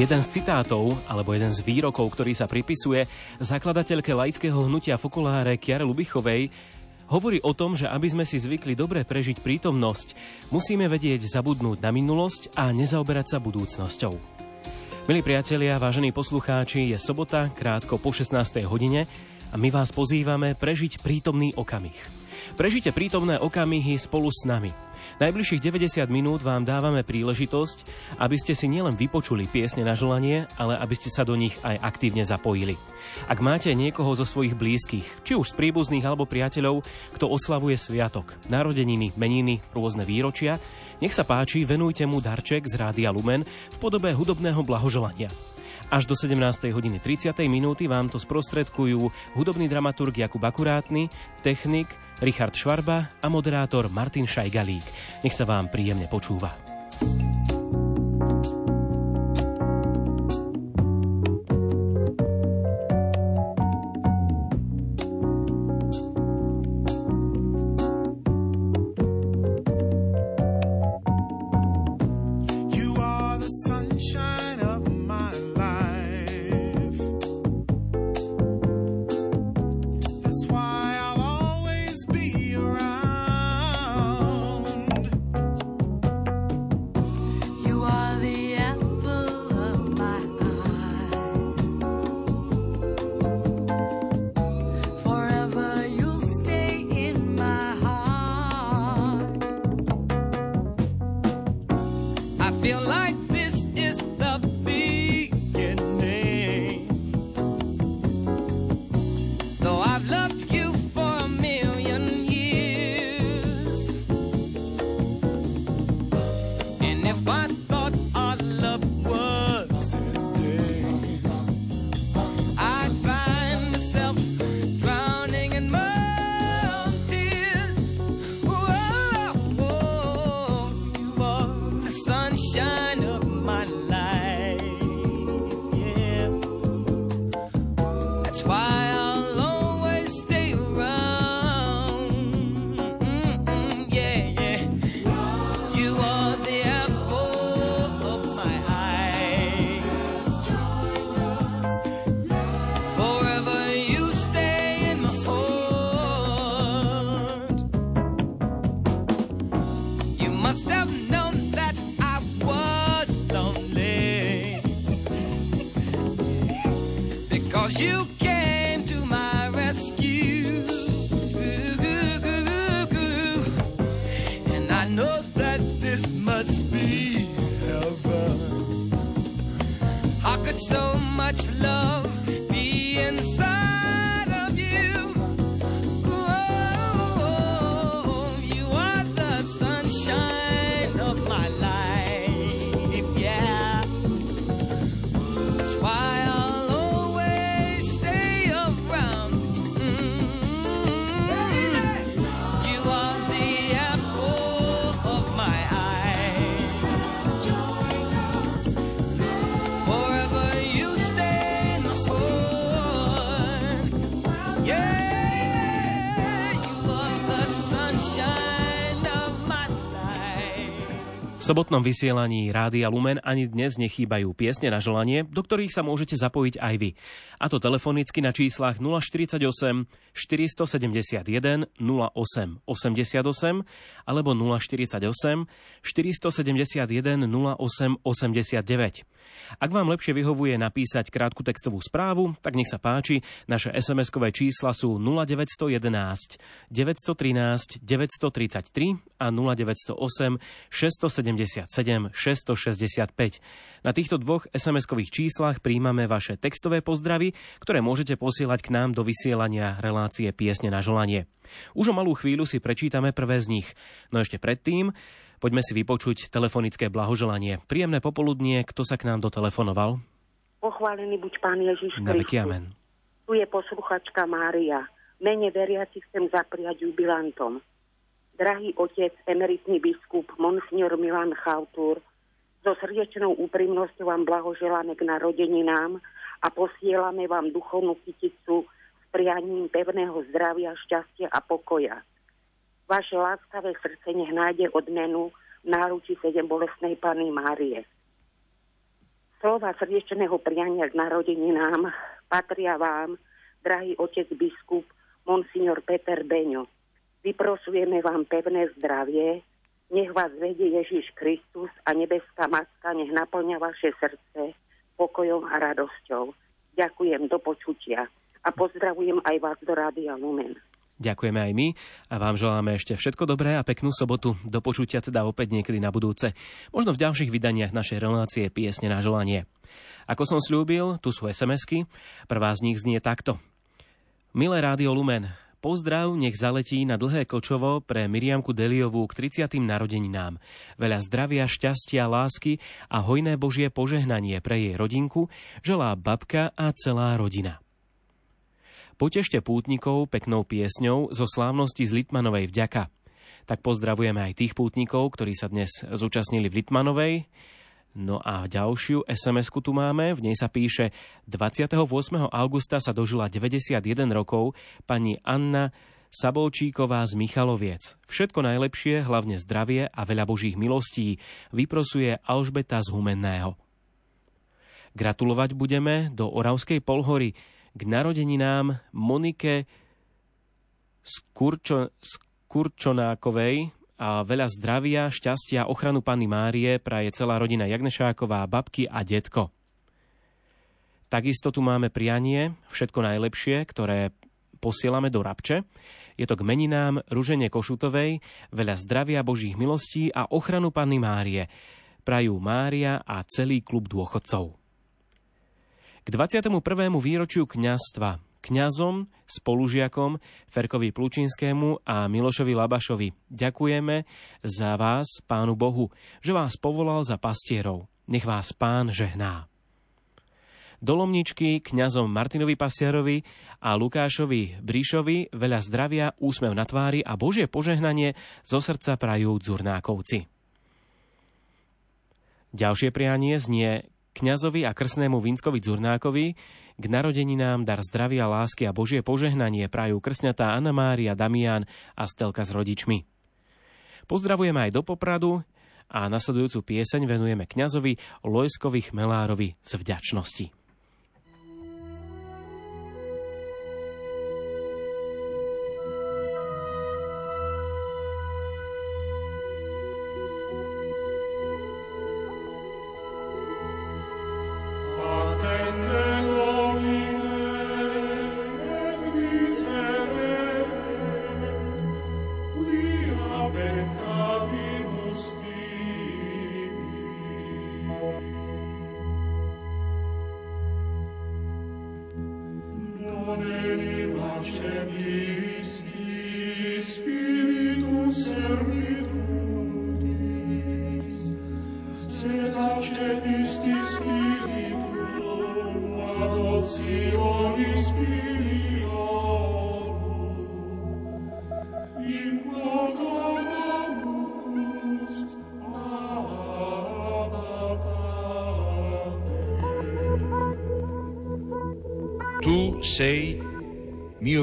Jeden z citátov, alebo jeden z výrokov, ktorý sa pripisuje zakladateľke laického hnutia Fokuláre Kiare Lubichovej, hovorí o tom, že aby sme si zvykli dobre prežiť prítomnosť, musíme vedieť zabudnúť na minulosť a nezaoberať sa budúcnosťou. Milí priatelia, vážení poslucháči, je sobota, krátko po 16. hodine a my vás pozývame prežiť prítomný okamih. Prežite prítomné okamihy spolu s nami – Najbližších 90 minút vám dávame príležitosť, aby ste si nielen vypočuli piesne na želanie, ale aby ste sa do nich aj aktívne zapojili. Ak máte niekoho zo svojich blízkych, či už z príbuzných alebo priateľov, kto oslavuje sviatok, narodeniny, meniny, rôzne výročia, nech sa páči, venujte mu darček z Rádia Lumen v podobe hudobného blahoželania. Až do 17. hodiny 30. minúty vám to sprostredkujú hudobný dramaturg Jakub Akurátny, technik Richard Švarba a moderátor Martin Šajgalík. Nech sa vám príjemne počúva. Sobotnom vysielaní Rádia Lumen ani dnes nechýbajú piesne na želanie, do ktorých sa môžete zapojiť aj vy. A to telefonicky na číslach 048 471 08 88 alebo 048 471 08 89. Ak vám lepšie vyhovuje napísať krátku textovú správu, tak nech sa páči, naše SMS-kové čísla sú 0911 913 933 a 0908 677 665. Na týchto dvoch SMS-kových číslach príjmame vaše textové pozdravy, ktoré môžete posielať k nám do vysielania relácie Piesne na želanie. Už o malú chvíľu si prečítame prvé z nich, no ešte predtým Poďme si vypočuť telefonické blahoželanie. Príjemné popoludnie, kto sa k nám dotelefonoval? Pochválený buď Pán Ježiš Kristus. amen. Tu je posluchačka Mária. Mene veriaci chcem zapriať jubilantom. Drahý otec, emeritný biskup, monsignor Milan Chautur, so srdečnou úprimnosťou vám blahoželáme k narodeninám a posielame vám duchovnú kyticu s prianím pevného zdravia, šťastia a pokoja. Vaše láskavé srdce nech nájde odmenu v náruči sedem bolestnej Pany Márie. Slova srdečného priania k narodeninám patria vám, drahý otec biskup, monsignor Peter Beňo. Vyprosujeme vám pevné zdravie, nech vás vedie Ježiš Kristus a nebeská Matka nech naplňa vaše srdce pokojom a radosťou. Ďakujem, do počutia. A pozdravujem aj vás do Rádia Lumen. Ďakujeme aj my a vám želáme ešte všetko dobré a peknú sobotu. Do počutia teda opäť niekedy na budúce. Možno v ďalších vydaniach našej relácie Piesne na želanie. Ako som slúbil, tu sú SMS-ky. Prvá z nich znie takto. Milé Rádio Lumen, pozdrav nech zaletí na dlhé kočovo pre Miriamku Deliovú k 30. narodeninám. Veľa zdravia, šťastia, lásky a hojné Božie požehnanie pre jej rodinku želá babka a celá rodina. Potešte pútnikov peknou piesňou zo slávnosti z Litmanovej vďaka. Tak pozdravujeme aj tých pútnikov, ktorí sa dnes zúčastnili v Litmanovej. No a ďalšiu sms tu máme, v nej sa píše 28. augusta sa dožila 91 rokov pani Anna Sabolčíková z Michaloviec. Všetko najlepšie, hlavne zdravie a veľa božích milostí, vyprosuje Alžbeta z Humenného. Gratulovať budeme do Oravskej polhory k narodeninám Monike Skurčo, Skurčonákovej a veľa zdravia, šťastia, ochranu Panny Márie praje celá rodina Jagnešáková, babky a detko. Takisto tu máme prianie, všetko najlepšie, ktoré posielame do Rabče. Je to k meninám Ružene Košutovej, veľa zdravia, božích milostí a ochranu Panny Márie. Prajú Mária a celý klub dôchodcov. K 21. výročiu kňazstva kňazom, spolužiakom Ferkovi Plučinskému a Milošovi Labašovi. Ďakujeme za vás, Pánu Bohu, že vás povolal za pastierov. Nech vás Pán žehná. Dolomničky kňazom Martinovi Pasiarovi a Lukášovi Bríšovi veľa zdravia, úsmev na tvári a Božie požehnanie zo srdca prajú dzurnákovci. Ďalšie prianie znie kňazovi a krsnému Vinskovi Dzurnákovi k narodeninám dar zdravia, lásky a Božie požehnanie prajú krsňatá Anna Mária, Damian a Stelka s rodičmi. Pozdravujeme aj do Popradu a nasledujúcu pieseň venujeme kňazovi Lojskovi Chmelárovi z vďačnosti.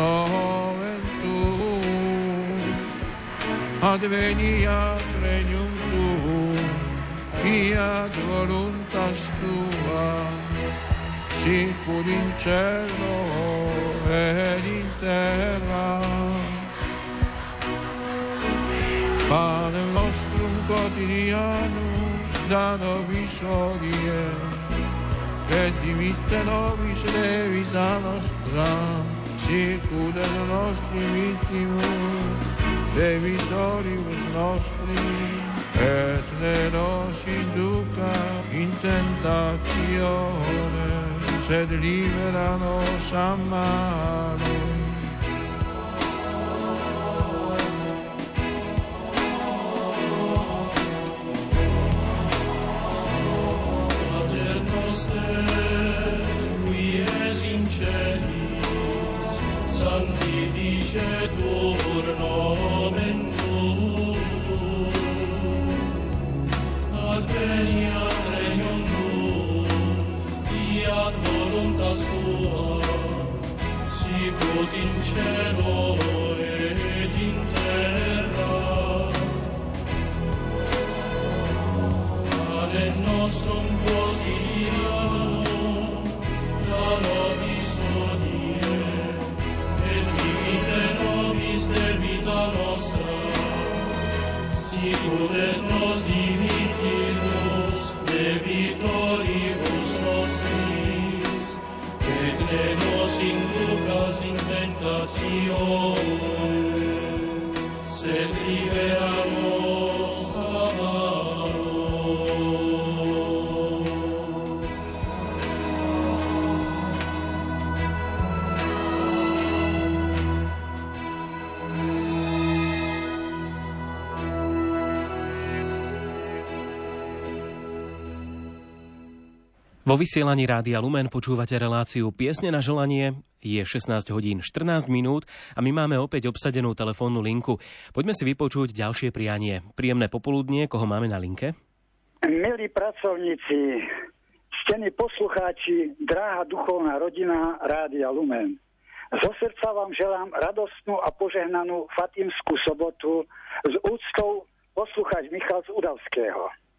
nomen tuum, adveniat regnum tuum, fiat voluntas tua, sicur in cielo ed in terra. Pane nostrum quotidianum da nobis hodie, et dimitte nobis levita nostra, sicur et nostri vittimus, debitoribus nostri, et ne nos induca in tentazione, sed libera nos a in celis, sanctificetur nomen tuum. Adveniat regnum tuum, fiat voluntas tua, sicut in cielo et in terra. Pane nostrum sicur et Vo vysielaní Rádia Lumen počúvate reláciu Piesne na želanie. Je 16 hodín 14 minút a my máme opäť obsadenú telefónnu linku. Poďme si vypočuť ďalšie prianie. Príjemné popoludnie, koho máme na linke? Milí pracovníci, stení poslucháči, dráha duchovná rodina Rádia Lumen. Zo srdca vám želám radostnú a požehnanú Fatimskú sobotu s úctou poslucháč Michal z Udavského.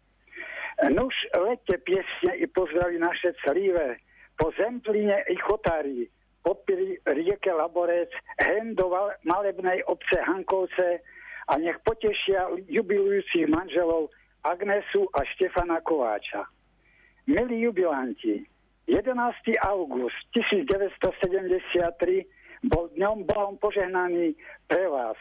Nuž lete piesne i pozdraví naše celivé, po Zemplíne i Chotári, po rieke Laborec, hen do malebnej obce Hankovce a nech potešia jubilujúcich manželov Agnesu a Štefana Kováča. Milí jubilanti, 11. august 1973 bol dňom Bohom požehnaný pre vás,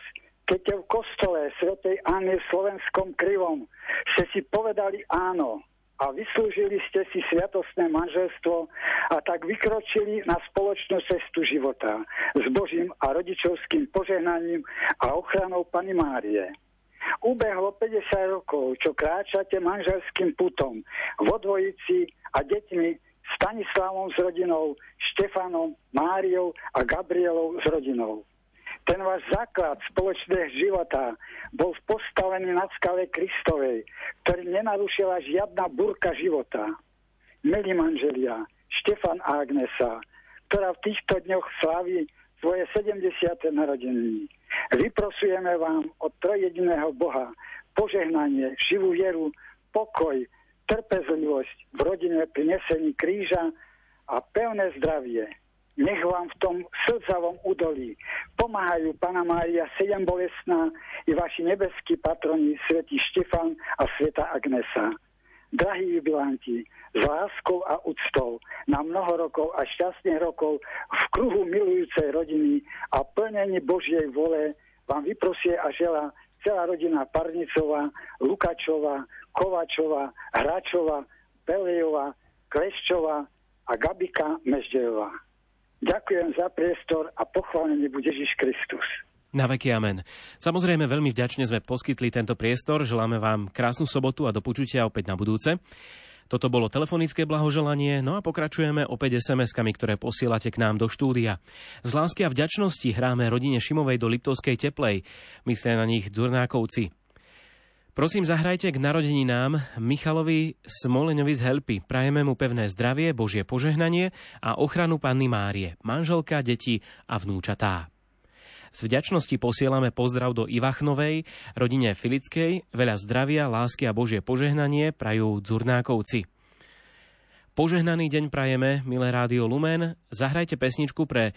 keď v kostole svätej Anny v slovenskom krivom ste si povedali áno a vyslúžili ste si sviatostné manželstvo a tak vykročili na spoločnú cestu života s Božím a rodičovským požehnaním a ochranou Pany Márie. Ubehlo 50 rokov, čo kráčate manželským putom vo dvojici a deťmi Stanislavom s rodinou, Štefanom, Máriou a Gabrielou s rodinou. Ten váš základ spoločného života bol postavený na skale Kristovej, ktorý nenarušila žiadna burka života. Milí manželia, Štefan a Agnesa, ktorá v týchto dňoch slaví svoje 70. narodeniny. Vyprosujeme vám od trojediného Boha požehnanie, živú vieru, pokoj, trpezlivosť v rodine pri nesení kríža a pevné zdravie. Nech vám v tom slzavom údolí pomáhajú Pana Mária Sedem bolestná i vaši nebeskí patroni svätý Štefan a sveta Agnesa. Drahí jubilanti, s láskou a úctou na mnoho rokov a šťastných rokov v kruhu milujúcej rodiny a plnení Božej vole vám vyprosie a žela celá rodina Parnicová, Lukačová, Kovačová, Hráčová, Belejová, Kleščová a Gabika Meždejová. Ďakujem za priestor a pochválený bude Ježiš Kristus. Na veky amen. Samozrejme, veľmi vďačne sme poskytli tento priestor. Želáme vám krásnu sobotu a do počutia opäť na budúce. Toto bolo telefonické blahoželanie, no a pokračujeme opäť SMS-kami, ktoré posielate k nám do štúdia. Z lásky a vďačnosti hráme rodine Šimovej do Liptovskej teplej. Myslia na nich Durnákovci. Prosím, zahrajte k narodeninám Michalovi Smoleňovi z Helpy. Prajeme mu pevné zdravie, Božie požehnanie a ochranu Panny Márie, manželka, deti a vnúčatá. Z vďačnosti posielame pozdrav do Ivachnovej, rodine Filickej, veľa zdravia, lásky a Božie požehnanie prajú Dzurnákovci. Požehnaný deň prajeme, milé Rádio Lumen. Zahrajte pesničku pre e,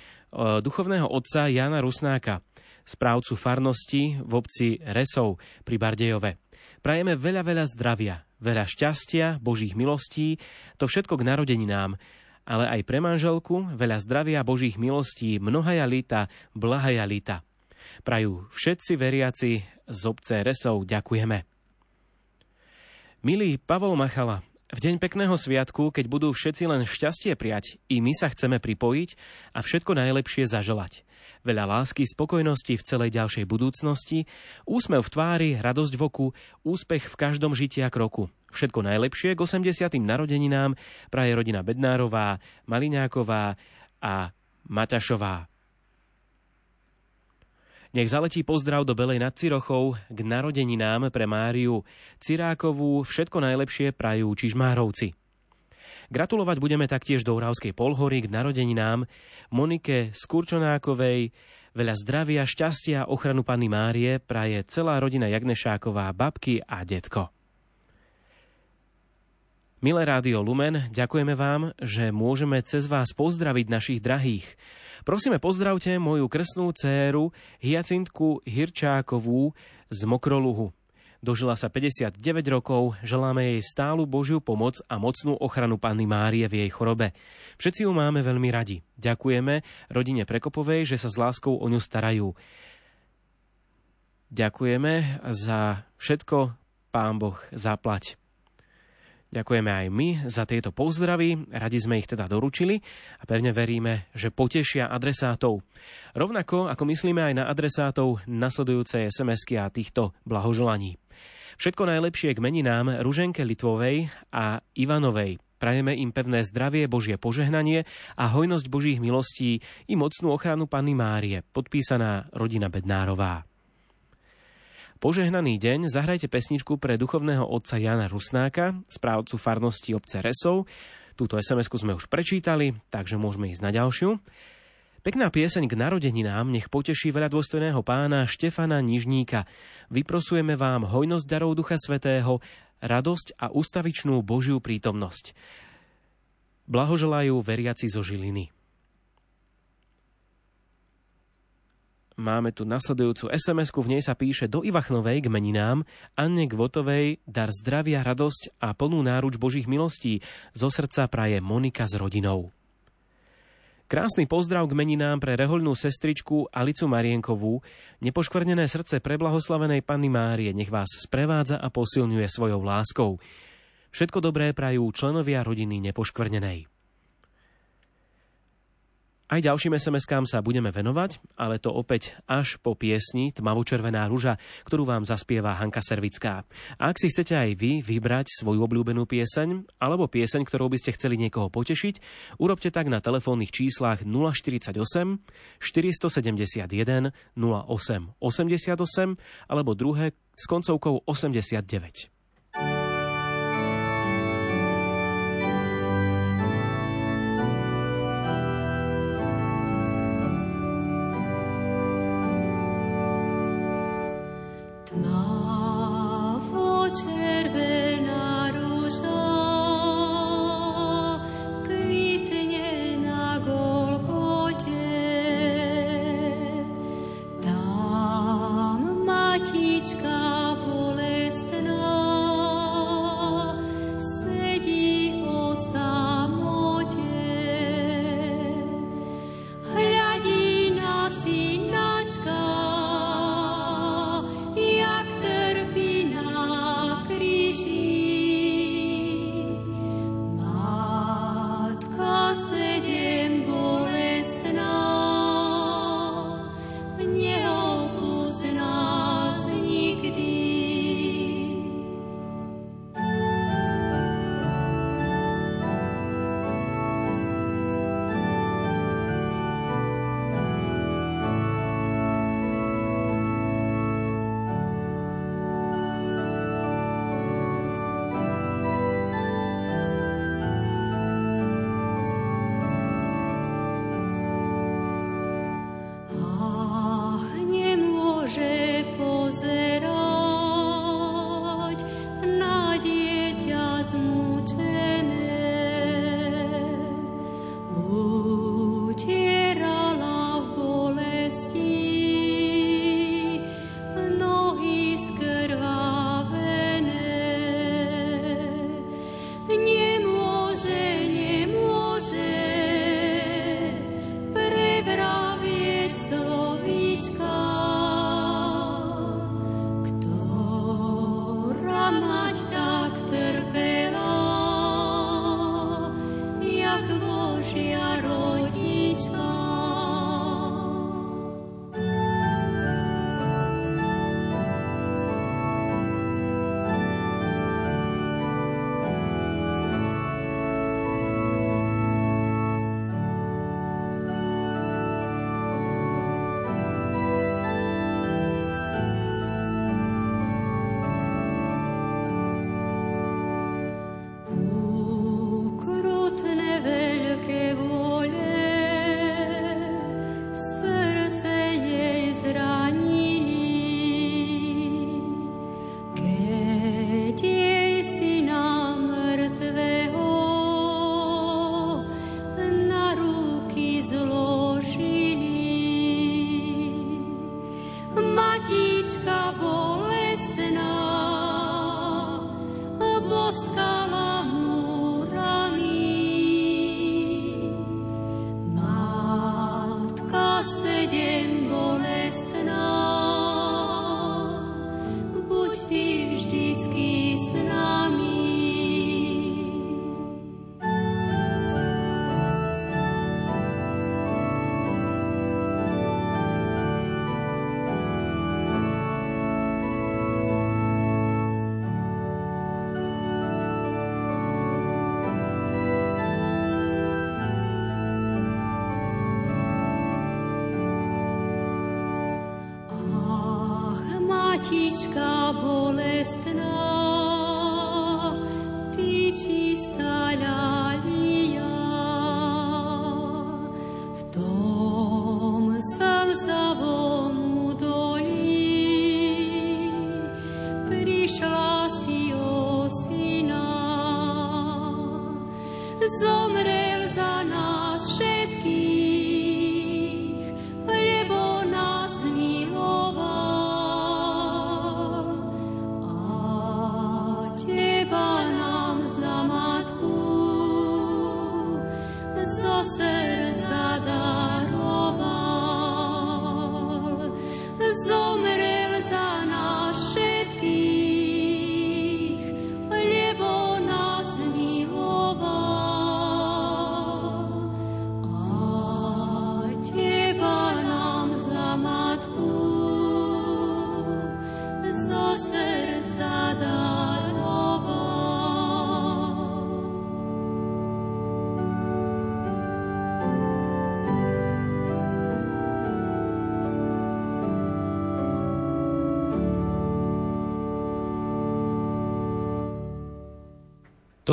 duchovného otca Jana Rusnáka, správcu farnosti v obci Resov pri Bardejove. Prajeme veľa, veľa zdravia, veľa šťastia, božích milostí, to všetko k narodeninám, ale aj pre manželku veľa zdravia, božích milostí, mnohaja lita, blahaja lita. Prajú všetci veriaci z obce Resov ďakujeme. Milý Pavol Machala, v deň pekného sviatku, keď budú všetci len šťastie prijať, i my sa chceme pripojiť a všetko najlepšie zaželať veľa lásky, spokojnosti v celej ďalšej budúcnosti, úsmev v tvári, radosť v oku, úspech v každom žiti a kroku. Všetko najlepšie k 80. narodeninám praje rodina Bednárová, Maliňáková a Matašová. Nech zaletí pozdrav do Belej nad Cirochou k narodeninám pre Máriu Cirákovú. Všetko najlepšie prajú Čižmárovci. Gratulovať budeme taktiež do Uravskej polhory k narodeninám Monike Skurčonákovej, Veľa zdravia, šťastia, ochranu Panny Márie praje celá rodina Jagnešáková, babky a detko. Milé Rádio Lumen, ďakujeme vám, že môžeme cez vás pozdraviť našich drahých. Prosíme, pozdravte moju krstnú dceru Hyacintku Hirčákovú z Mokroluhu. Dožila sa 59 rokov, želáme jej stálu Božiu pomoc a mocnú ochranu Panny Márie v jej chorobe. Všetci ju máme veľmi radi. Ďakujeme rodine Prekopovej, že sa s láskou o ňu starajú. Ďakujeme za všetko, Pán Boh zaplať. Ďakujeme aj my za tieto pozdravy, radi sme ich teda doručili a pevne veríme, že potešia adresátov. Rovnako ako myslíme aj na adresátov nasledujúcej SMS-ky a týchto blahoželaní. Všetko najlepšie k meninám Ruženke Litvovej a Ivanovej. Prajeme im pevné zdravie, Božie požehnanie a hojnosť Božích milostí i mocnú ochranu Panny Márie, podpísaná rodina Bednárová. Požehnaný deň zahrajte pesničku pre duchovného otca Jana Rusnáka, správcu farnosti obce Resov. Túto sms sme už prečítali, takže môžeme ísť na ďalšiu. Pekná pieseň k narodeninám nech poteší veľa dôstojného pána Štefana Nižníka. Vyprosujeme vám hojnosť darov Ducha Svetého, radosť a ustavičnú Božiu prítomnosť. Blahoželajú veriaci zo Žiliny. Máme tu nasledujúcu sms v nej sa píše do Ivachnovej k meninám, Anne Gvotovej dar zdravia, radosť a plnú náruč Božích milostí zo srdca praje Monika s rodinou. Krásny pozdrav k meninám pre rehoľnú sestričku Alicu Marienkovú. Nepoškvrnené srdce preblahoslavenej Panny Márie nech vás sprevádza a posilňuje svojou láskou. Všetko dobré prajú členovia rodiny nepoškvrnenej. Aj ďalším SMS-kám sa budeme venovať, ale to opäť až po piesni Tmavočervená ruža, ktorú vám zaspieva Hanka Servická. Ak si chcete aj vy vybrať svoju obľúbenú pieseň, alebo pieseň, ktorou by ste chceli niekoho potešiť, urobte tak na telefónnych číslach 048 471 08 88 alebo druhé s koncovkou 89.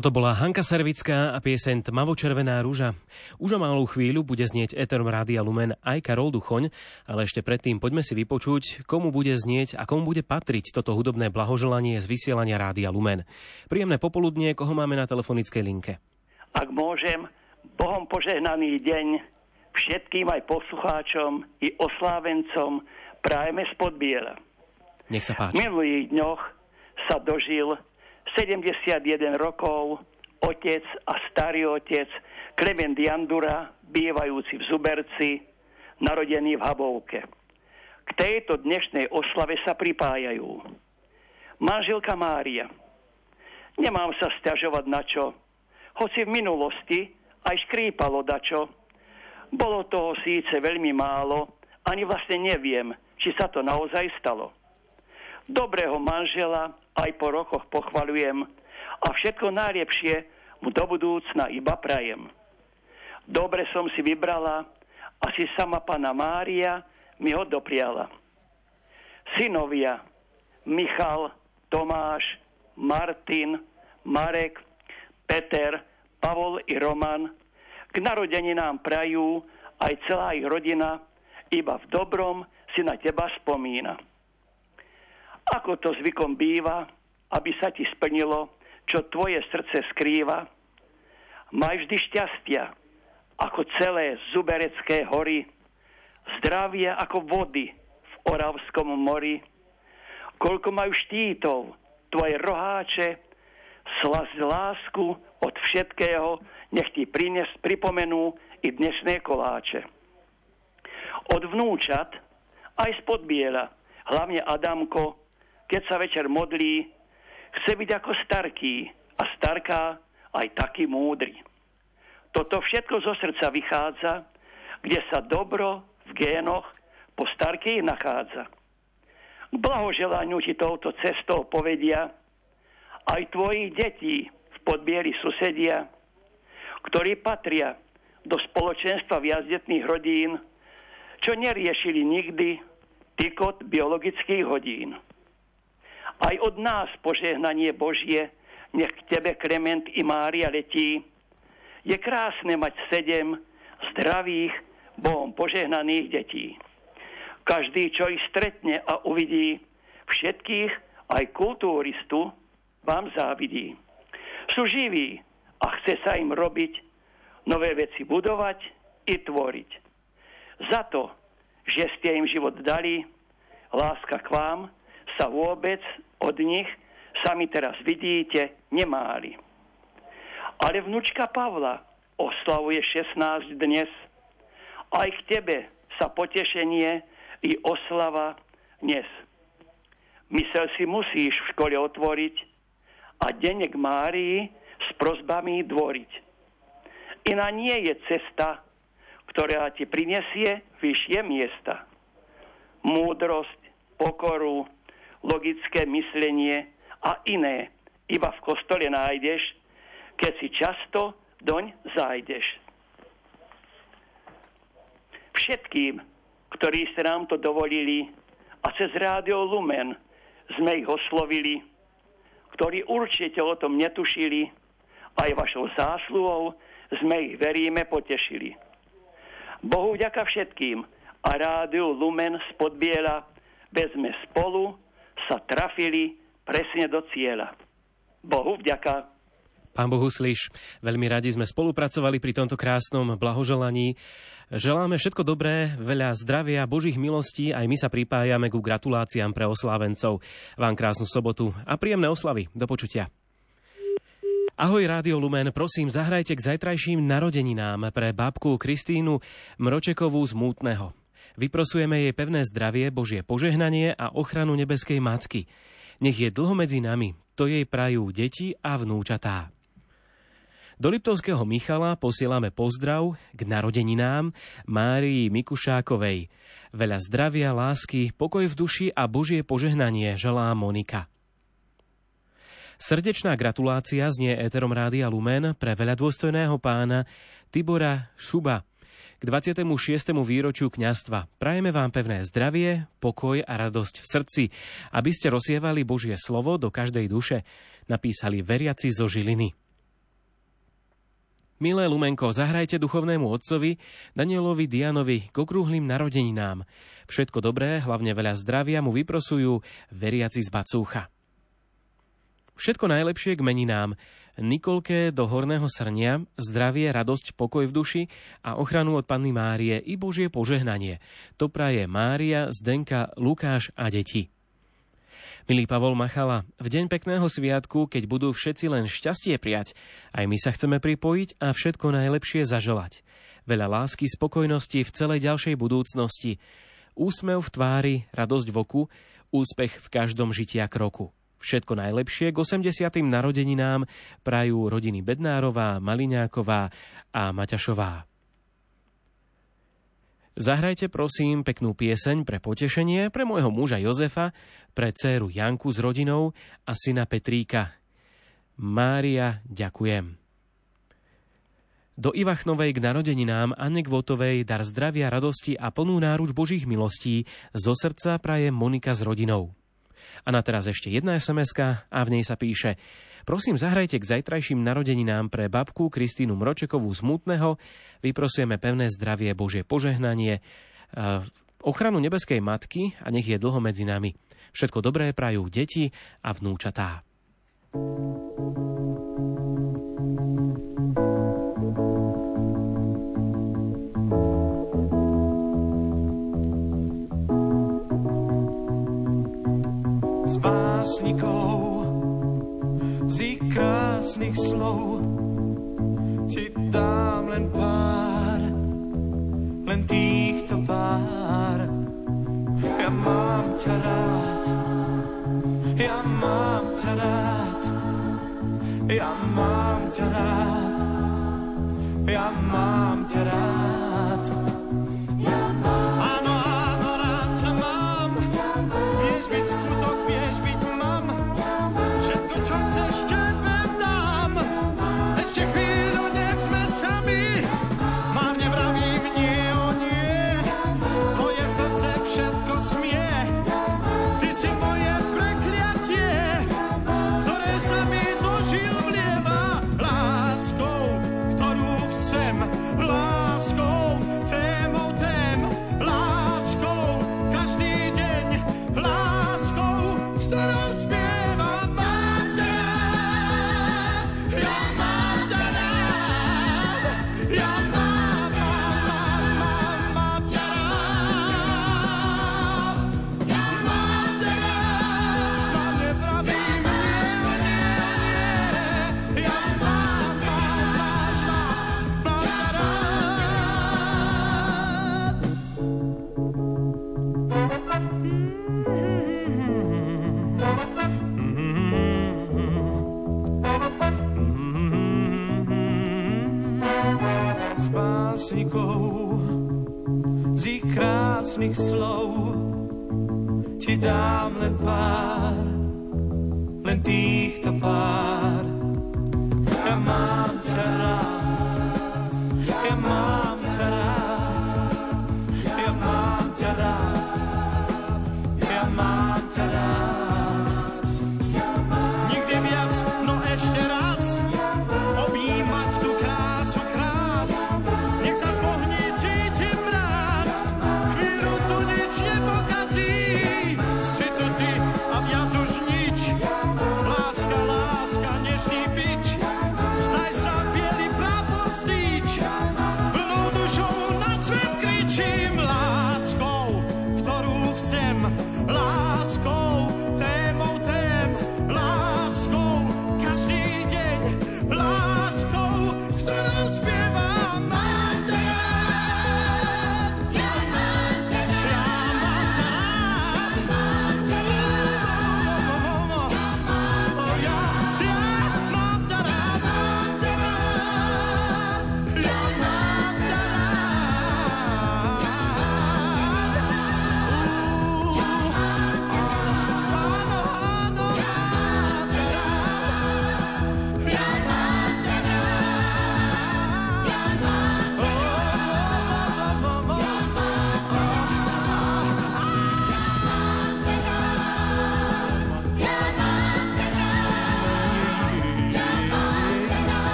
Toto bola Hanka Servická a piesen Tmavo-červená rúža. Už o malú chvíľu bude znieť Eterom Rádia Lumen aj Karol Duchoň, ale ešte predtým poďme si vypočuť, komu bude znieť a komu bude patriť toto hudobné blahoželanie z vysielania Rádia Lumen. Príjemné popoludnie, koho máme na telefonickej linke. Ak môžem, Bohom požehnaný deň všetkým aj poslucháčom i oslávencom prajeme spod biela. Nech sa páči. V minulých dňoch sa dožil 71 rokov otec a starý otec Klement Jandura, bývajúci v Zuberci, narodený v Habovke. K tejto dnešnej oslave sa pripájajú manželka Mária. Nemám sa stiažovať na čo, hoci v minulosti aj škrípalo dačo. Bolo toho síce veľmi málo, ani vlastne neviem, či sa to naozaj stalo. Dobrého manžela aj po rokoch pochvalujem a všetko najlepšie mu do budúcna iba prajem. Dobre som si vybrala, asi sama pana Mária mi ho dopriala. Synovia Michal, Tomáš, Martin, Marek, Peter, Pavol i Roman k narodení nám prajú aj celá ich rodina, iba v dobrom si na teba spomína. Ako to zvykom býva, aby sa ti splnilo, čo tvoje srdce skrýva. Maj vždy šťastia, ako celé zuberecké hory, zdravie ako vody v Oravskom mori. Koľko majú štítov tvoje roháče, slas lásku od všetkého, nech ti prines, pripomenú i dnešné koláče. Od vnúčat, aj spod biela, hlavne Adamko, keď sa večer modlí, chce byť ako starký a starká aj taký múdry. Toto všetko zo srdca vychádza, kde sa dobro v génoch po starkej nachádza. K blahoželaniu ti touto cestou povedia aj tvojich detí v podbieri susedia, ktorí patria do spoločenstva viazdetných rodín, čo neriešili nikdy tykot biologických hodín. Aj od nás požehnanie Božie, nech k tebe Klement i Mária letí. Je krásne mať sedem zdravých, Bohom požehnaných detí. Každý, čo ich stretne a uvidí, všetkých, aj kultúristu, vám závidí. Sú živí a chce sa im robiť, nové veci budovať i tvoriť. Za to, že ste im život dali, láska k vám sa vôbec od nich sami teraz vidíte, nemáli. Ale vnúčka Pavla oslavuje 16 dnes. Aj k tebe sa potešenie i oslava dnes. Mysel si musíš v škole otvoriť a denne k Márii s prozbami dvoriť. Iná nie je cesta, ktorá ti prinesie vyššie miesta. Múdrosť, pokoru, logické myslenie a iné iba v kostole nájdeš, keď si často doň zájdeš. Všetkým, ktorí ste nám to dovolili a cez rádio Lumen sme ich oslovili, ktorí určite o tom netušili, aj vašou zásluhou sme ich, veríme, potešili. Bohu vďaka všetkým a rádiu Lumen z Podbiela sme spolu sa trafili presne do cieľa. Bohu vďaka. Pán Bohuslíš, veľmi radi sme spolupracovali pri tomto krásnom blahoželaní. Želáme všetko dobré, veľa zdravia, božích milostí, aj my sa pripájame ku gratuláciám pre oslávencov. Vám krásnu sobotu a príjemné oslavy. Do počutia. Ahoj Rádio Lumen, prosím, zahrajte k zajtrajším narodeninám pre babku Kristínu Mročekovú z Mútneho. Vyprosujeme jej pevné zdravie, Božie požehnanie a ochranu nebeskej matky. Nech je dlho medzi nami, to jej prajú deti a vnúčatá. Do Liptovského Michala posielame pozdrav k narodeninám Márii Mikušákovej. Veľa zdravia, lásky, pokoj v duši a Božie požehnanie želá Monika. Srdečná gratulácia znie Eterom Rádia Lumen pre veľa dôstojného pána Tibora Šuba, k 26. výročiu kňastva. Prajeme vám pevné zdravie, pokoj a radosť v srdci, aby ste rozsievali Božie slovo do každej duše, napísali veriaci zo Žiliny. Milé Lumenko, zahrajte duchovnému otcovi Danielovi Dianovi k okrúhlým narodeninám. Všetko dobré, hlavne veľa zdravia mu vyprosujú veriaci z Bacúcha. Všetko najlepšie k meninám. Nikolke do Horného Srnia, zdravie, radosť, pokoj v duši a ochranu od Panny Márie i Božie požehnanie. To praje Mária, Zdenka, Lukáš a deti. Milý Pavol Machala, v deň pekného sviatku, keď budú všetci len šťastie prijať, aj my sa chceme pripojiť a všetko najlepšie zaželať. Veľa lásky, spokojnosti v celej ďalšej budúcnosti. Úsmev v tvári, radosť v oku, úspech v každom žitia kroku. Všetko najlepšie k 80. narodeninám prajú rodiny Bednárová, Maliňáková a Maťašová. Zahrajte prosím peknú pieseň pre potešenie pre môjho muža Jozefa, pre dceru Janku s rodinou a syna Petríka. Mária, ďakujem. Do Ivachnovej k narodeninám Anne Kvotovej dar zdravia, radosti a plnú náruč Božích milostí zo srdca praje Monika s rodinou. A na teraz ešte jedna sms a v nej sa píše Prosím, zahrajte k zajtrajším narodeninám pre babku Kristínu Mročekovú z Mutného. Vyprosujeme pevné zdravie, Božie požehnanie, e, ochranu nebeskej matky a nech je dlho medzi nami. Všetko dobré prajú deti a vnúčatá. thank you s básnikou z ich krásnych slov. Ti dám len pár len týchto pár. Ja mám ťa rád ja mám ťa rád ja mám ťa rád ja mám ťa rád. Krásnych slov ti dám len pár, len týchto pár.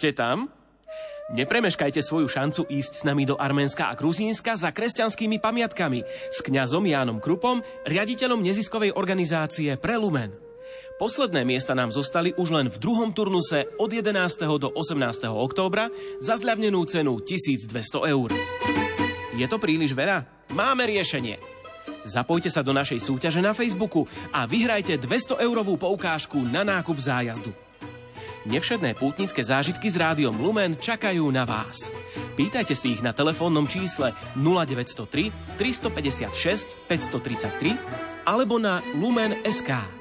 Ste tam? Nepremeškajte svoju šancu ísť s nami do Arménska a Gruzínska za kresťanskými pamiatkami s kňazom Jánom Krupom, riaditeľom neziskovej organizácie Prelumen. Posledné miesta nám zostali už len v druhom turnuse od 11. do 18. októbra za zľavnenú cenu 1200 eur. Je to príliš veľa? Máme riešenie. Zapojte sa do našej súťaže na Facebooku a vyhrajte 200 eurovú poukážku na nákup zájazdu. Nevšedné pútnické zážitky s rádiom Lumen čakajú na vás. Pýtajte si ich na telefónnom čísle 0903 356 533 alebo na lumen.sk.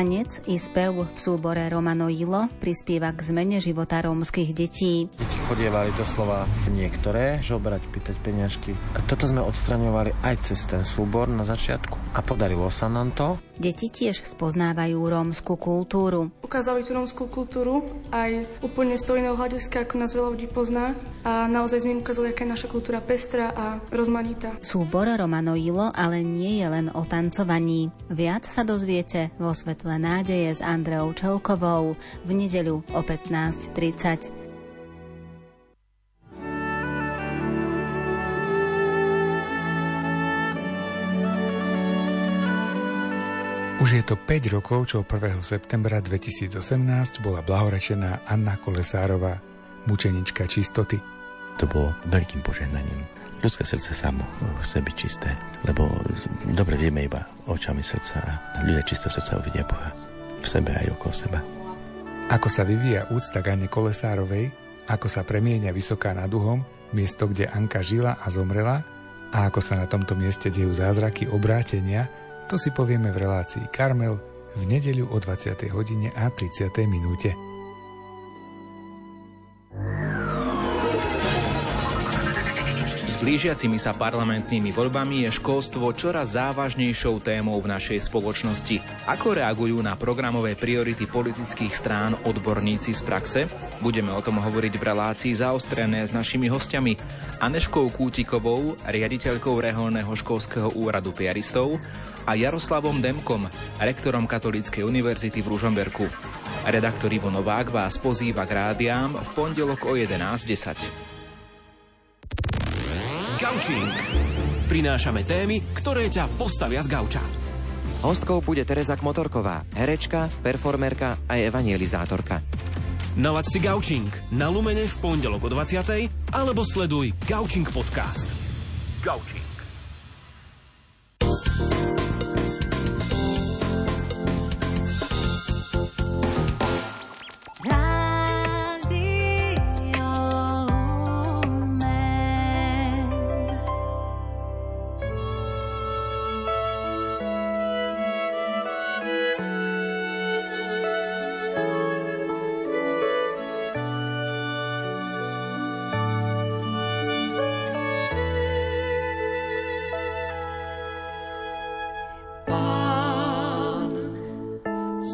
Tanec i spev v súbore Romano Ilo prispieva k zmene života rómskych detí. Chodievali doslova niektoré žobrať, pýtať peňažky. A toto sme odstraňovali aj cez ten súbor na začiatku a podarilo sa nám to. Deti tiež spoznávajú rómsku kultúru. Ukázali tú rómskú kultúru aj úplne z toho iného hľadiska, ako nás veľa ľudí pozná a naozaj sme im ukázali, aká je naša kultúra pestrá a rozmanitá. Súbor Romanoilo ale nie je len o tancovaní. Viac sa dozviete vo Svetle nádeje s Andreou Čelkovou v nedeľu o 15.30. Už je to 5 rokov, čo 1. septembra 2018 bola blahorečená Anna Kolesárová, mučenička čistoty. To bolo veľkým požehnaním. Ľudské srdce samo chce byť čisté, lebo dobre vieme iba očami srdca a ľudia čisto srdca uvidia Boha v sebe aj okolo seba. Ako sa vyvíja úcta k Anne Kolesárovej, ako sa premienia vysoká nad uhom, miesto, kde Anka žila a zomrela, a ako sa na tomto mieste dejú zázraky obrátenia, to si povieme v relácii Karmel v nedeľu o 20. hodine a 30. minúte. Blížiacimi sa parlamentnými voľbami je školstvo čoraz závažnejšou témou v našej spoločnosti. Ako reagujú na programové priority politických strán odborníci z praxe? Budeme o tom hovoriť v relácii zaostrené s našimi hostiami Aneškou Kútikovou, riaditeľkou reholného školského úradu piaristov a Jaroslavom Demkom, rektorom Katolíckej univerzity v Ružomberku. Redaktor Ivo Novák vás pozýva k rádiám v pondelok o 11.10. Gaučing. Prinášame témy, ktoré ťa postavia z gauča. Hostkou bude Teresa Kmotorková, herečka, performerka a evangelizátorka. Nalaď si Gaučing na Lumene v pondelok o 20. alebo sleduj Gaučing podcast. Gaučing.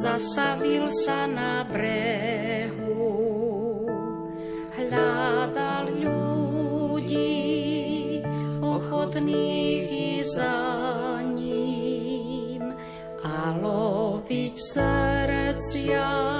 Zastavil sa na brehu, hľadal ľudí, ochotných i za ním a loviť srdcia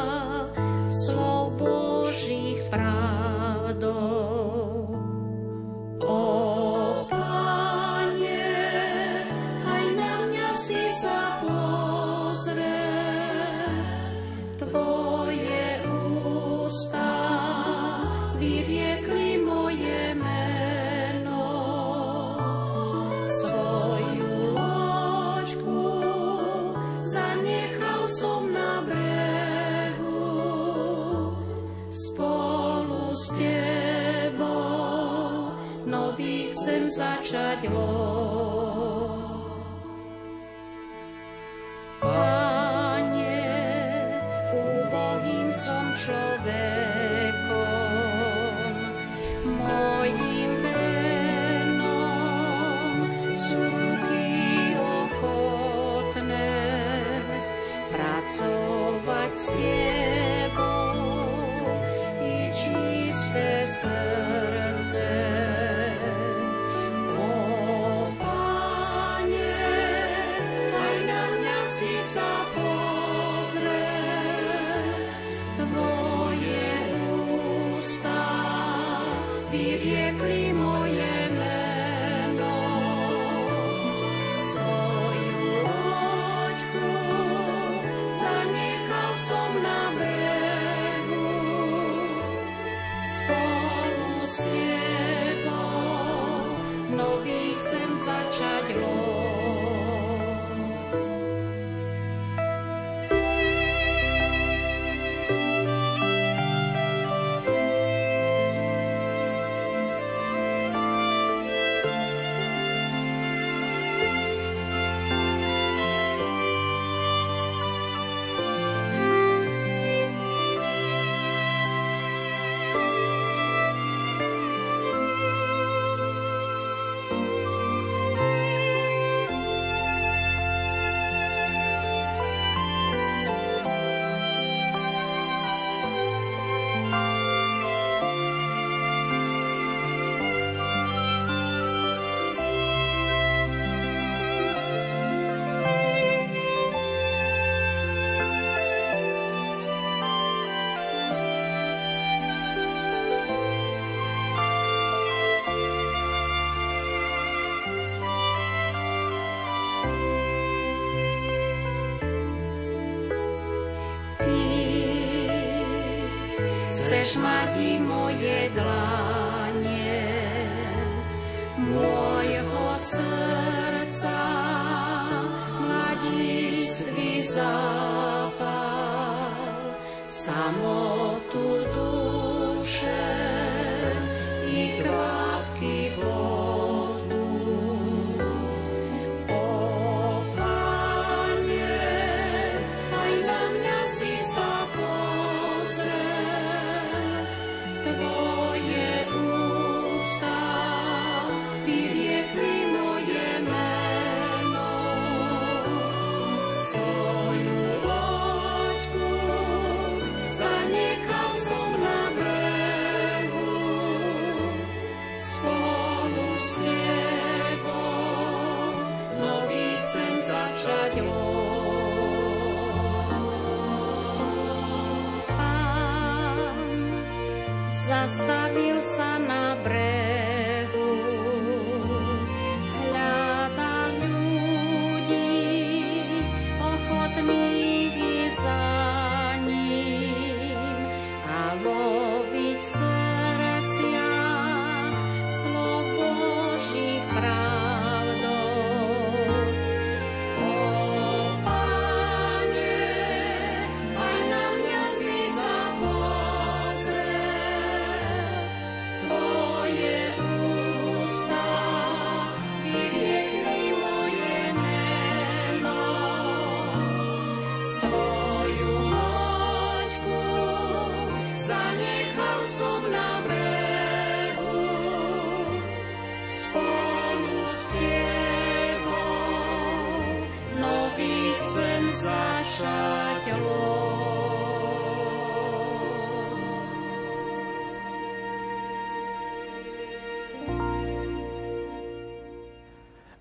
chceš mať i moje dlanie,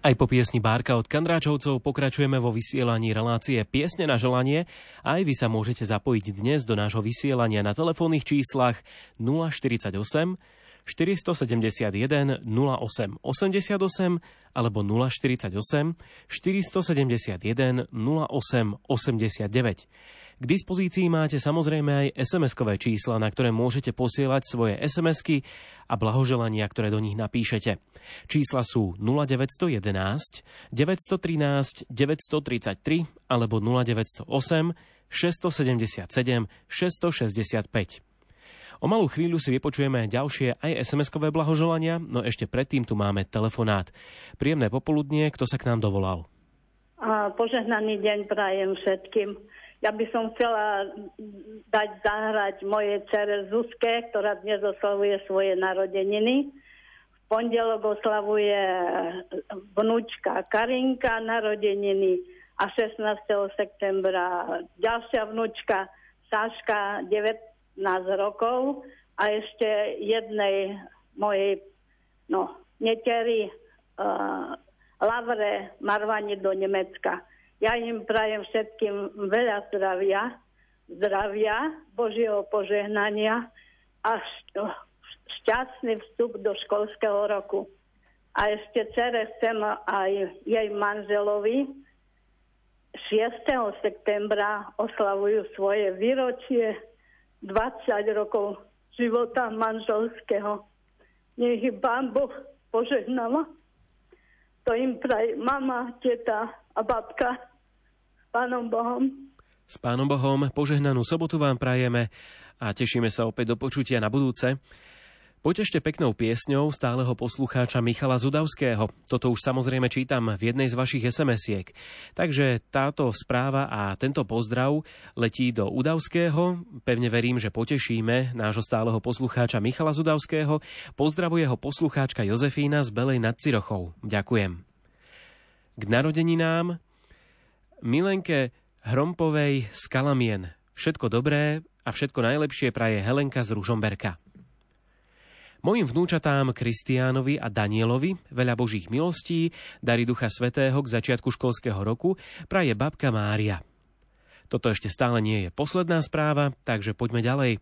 Aj po piesni Bárka od Kandráčovcov pokračujeme vo vysielaní relácie Piesne na želanie aj vy sa môžete zapojiť dnes do nášho vysielania na telefónnych číslach 048 471 08 88 alebo 048 471 08 89. K dispozícii máte samozrejme aj SMS-kové čísla, na ktoré môžete posielať svoje SMS-ky a blahoželania, ktoré do nich napíšete. Čísla sú 0911 913 933 alebo 0908 677 665. O malú chvíľu si vypočujeme ďalšie aj SMS-kové blahoželania, no ešte predtým tu máme telefonát. Príjemné popoludnie, kto sa k nám dovolal? Požehnaný deň prajem všetkým. Ja by som chcela dať zahrať mojej cere Zuzke, ktorá dnes oslavuje svoje narodeniny. V pondelok oslavuje vnúčka Karinka narodeniny a 16. septembra ďalšia vnúčka Saška 19 rokov a ešte jednej mojej no, neteri uh, Lavre Marvani do Nemecka. Ja im prajem všetkým veľa zdravia, zdravia, Božieho požehnania a šťastný vstup do školského roku. A ešte cere chcem aj jej manželovi 6. septembra oslavujú svoje výročie 20 rokov života manželského. Nech ich Pán Boh požehnala. To im praje mama, teta a babka. Pánom Bohom. S Pánom Bohom požehnanú sobotu vám prajeme a tešíme sa opäť do počutia na budúce. Potešte peknou piesňou stáleho poslucháča Michala Zudavského. Toto už samozrejme čítam v jednej z vašich SMS-iek. Takže táto správa a tento pozdrav letí do Udavského. Pevne verím, že potešíme nášho stáleho poslucháča Michala Zudavského. Pozdravuje ho poslucháčka Jozefína z Belej nad Cirochou. Ďakujem. K narodeninám Milenke Hrompovej z Kalamien. Všetko dobré a všetko najlepšie praje Helenka z Ružomberka. Mojim vnúčatám Kristiánovi a Danielovi veľa božích milostí, dary Ducha Svetého k začiatku školského roku praje babka Mária. Toto ešte stále nie je posledná správa, takže poďme ďalej.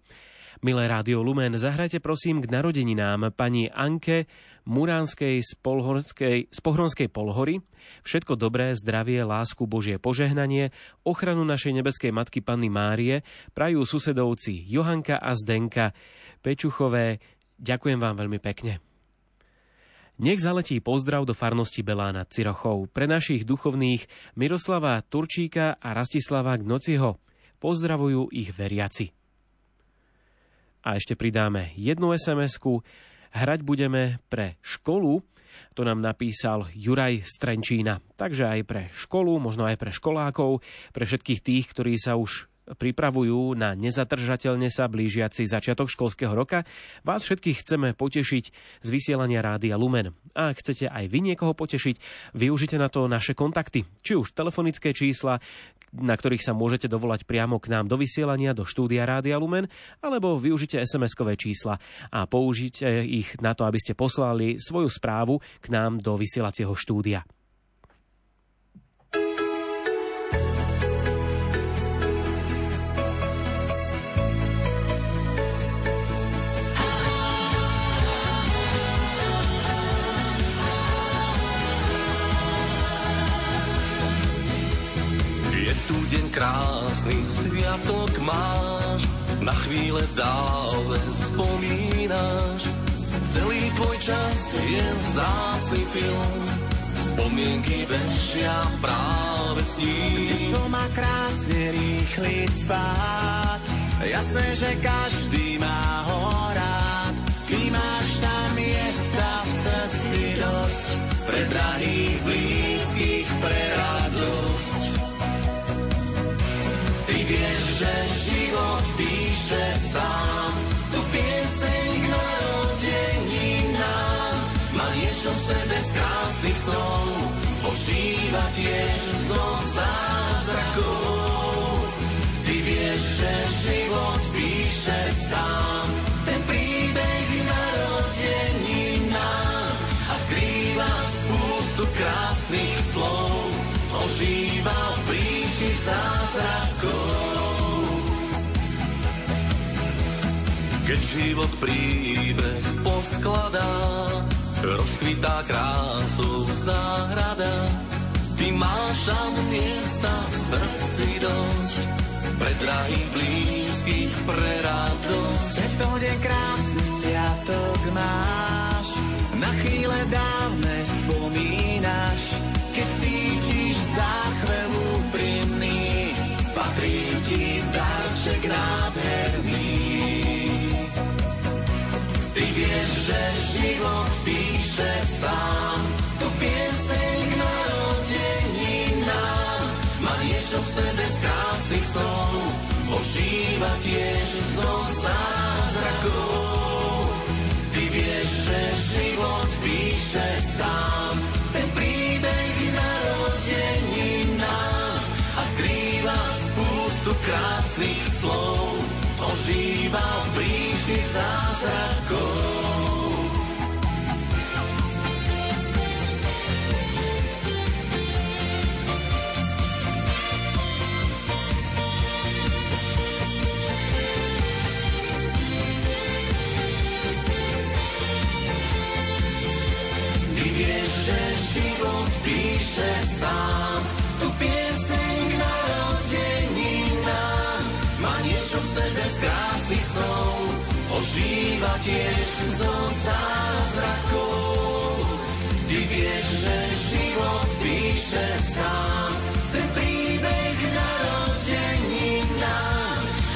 Milé Rádio Lumen, zahrajte prosím k narodeninám pani Anke Muránskej z, Polhorskej, z Pohronskej Polhory. Všetko dobré, zdravie, lásku, Božie požehnanie, ochranu našej nebeskej matky Panny Márie prajú susedovci Johanka a Zdenka Pečuchové. Ďakujem vám veľmi pekne. Nech zaletí pozdrav do farnosti Belána Cirochov pre našich duchovných Miroslava Turčíka a Rastislava Gnociho. Pozdravujú ich veriaci. A ešte pridáme jednu SMS-ku. Hrať budeme pre školu, to nám napísal Juraj Strenčína. Takže aj pre školu, možno aj pre školákov, pre všetkých tých, ktorí sa už pripravujú na nezatržateľne sa blížiaci začiatok školského roka, vás všetkých chceme potešiť z vysielania Rádia Lumen. A ak chcete aj vy niekoho potešiť, využite na to naše kontakty, či už telefonické čísla, na ktorých sa môžete dovolať priamo k nám do vysielania do štúdia Rádia Lumen, alebo využite SMS-kové čísla a použite ich na to, aby ste poslali svoju správu k nám do vysielacieho štúdia. Krásny, sviatok máš, na chvíle dále spomínaš. Celý tvoj čas je vzácný film, spomienky bežia práve s ním. Ty má krásne rýchly spát, jasné, že každý má ho rád. Ty máš tam miesta v srdci dosť, pre drahých, sám, tu pieseň k narodeninám. Má niečo v sebe z krásnych snov, ožíva tiež zo zázrakov. Keď život príbeh poskladá, rozkvitá krásou záhrada. Ty máš tam miesta v srdci dosť, pre drahých blízkych, pre radosť. Tento deň krásny sviatok máš, na chvíle dávne spomínaš, keď cítiš záchvev úprimný, patrí ti darček nádherný. Sám, Tu pieseň k narodeninám, má niečo v sebe z krásnych snov, ožíva tiež zo zázrakov. Ty vieš, že život píše sám, ten príbeh k narodeninám a skrýva spústu krásnych slov, ožíva v ríši zázrakov. Krásnych snov, ožíva tiež zo zázrakov. Ty vieš, že život píše sám, ten príbeh k narodeninám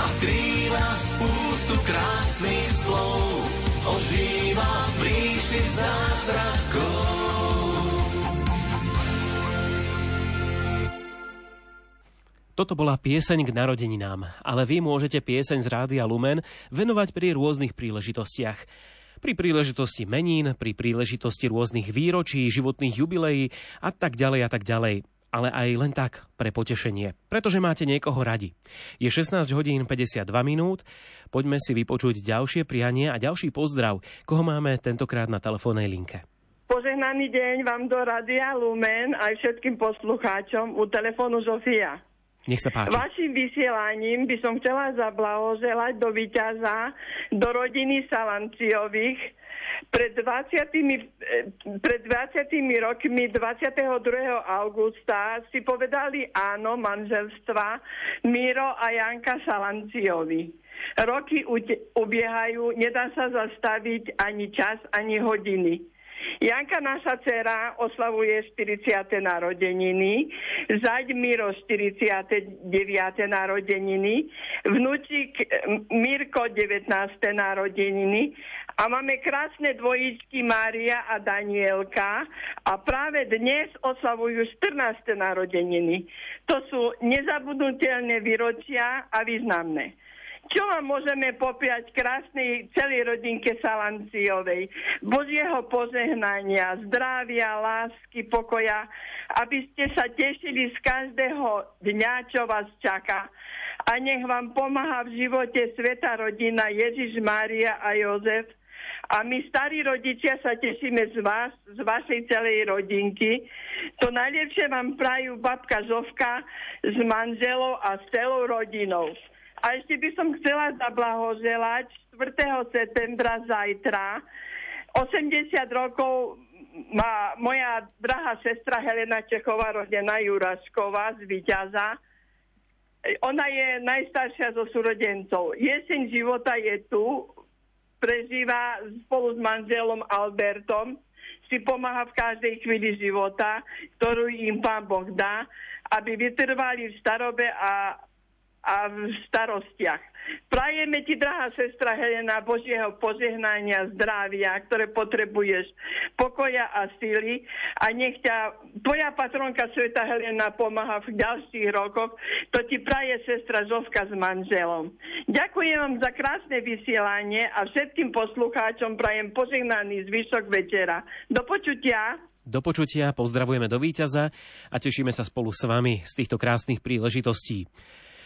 a skrýva spústu krásnych slov, ožíva v ríši zázrakov. Toto bola pieseň k narodeninám, ale vy môžete pieseň z Rádia Lumen venovať pri rôznych príležitostiach. Pri príležitosti menín, pri príležitosti rôznych výročí, životných jubileí a tak ďalej a tak ďalej. Ale aj len tak, pre potešenie. Pretože máte niekoho radi. Je 16 hodín 52 minút, poďme si vypočuť ďalšie prianie a ďalší pozdrav, koho máme tentokrát na telefónnej linke. Požehnaný deň vám do Radia Lumen aj všetkým poslucháčom u telefónu Zofia. Nech sa páči. Vašim vysielaním by som chcela zablahoželať do víťaza, do rodiny Salanciových. Pred 20, eh, pred 20 rokmi 22. augusta si povedali áno manželstva Miro a Janka Salanciovi. Roky ubiehajú, nedá sa zastaviť ani čas, ani hodiny. Janka, naša dcera, oslavuje 40. narodeniny, zaď Miro 49. narodeniny, vnúčik Mirko 19. narodeniny a máme krásne dvojičky Mária a Danielka a práve dnes oslavujú 14. narodeniny. To sú nezabudnutelné výročia a významné. Čo vám môžeme popiať krásnej celej rodinke Salanciovej? Božieho požehnania, zdravia, lásky, pokoja, aby ste sa tešili z každého dňa, čo vás čaká. A nech vám pomáha v živote sveta rodina Ježiš, Mária a Jozef. A my, starí rodičia, sa tešíme z vás, z vašej celej rodinky. To najlepšie vám prajú babka Zovka s manželou a s celou rodinou. A ešte by som chcela zablahoželať 4. septembra zajtra. 80 rokov má moja drahá sestra Helena Čechová, rodená Jurašková z Vyťaza. Ona je najstaršia zo súrodencov. Jeseň života je tu, prežíva spolu s manželom Albertom, si pomáha v každej chvíli života, ktorú im pán Boh dá, aby vytrvali v starobe a a v starostiach. Prajeme ti, drahá sestra Helena, Božieho požehnania, zdravia, ktoré potrebuješ, pokoja a síly a nech ťa tvoja patronka Sveta Helena pomáha v ďalších rokoch. To ti praje sestra Zovka s manželom. Ďakujem vám za krásne vysielanie a všetkým poslucháčom prajem požehnaný zvyšok večera. Do počutia. Do počutia, pozdravujeme do víťaza a tešíme sa spolu s vami z týchto krásnych príležitostí.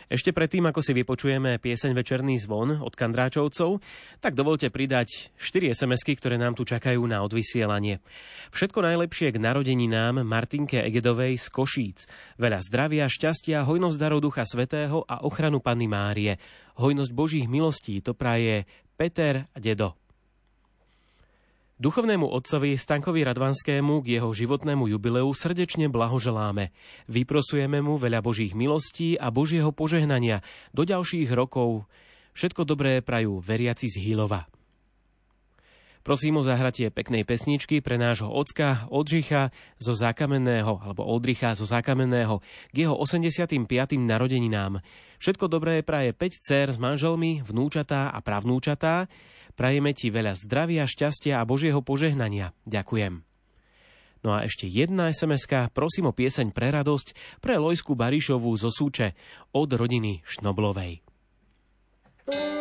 Ešte predtým, ako si vypočujeme pieseň Večerný zvon od Kandráčovcov, tak dovolte pridať 4 sms ktoré nám tu čakajú na odvysielanie. Všetko najlepšie k narodeninám Martinke Egedovej z Košíc. Veľa zdravia, šťastia, hojnosť darov Ducha Svetého a ochranu Panny Márie. Hojnosť Božích milostí to praje Peter Dedo. Duchovnému otcovi Stankovi Radvanskému k jeho životnému jubileu srdečne blahoželáme. Vyprosujeme mu veľa Božích milostí a Božieho požehnania do ďalších rokov. Všetko dobré prajú veriaci z Hilova. Prosím o zahratie peknej pesničky pre nášho ocka Oldřicha zo zákamenného, alebo Oldricha zo zákamenného k jeho 85. narodeninám. Všetko dobré praje 5 dcer s manželmi, vnúčatá a pravnúčatá, Prajeme ti veľa zdravia, šťastia a Božieho požehnania. Ďakujem. No a ešte jedna sms prosím o pieseň pre radosť pre Lojsku Barišovú zo Súče od rodiny Šnoblovej. Volá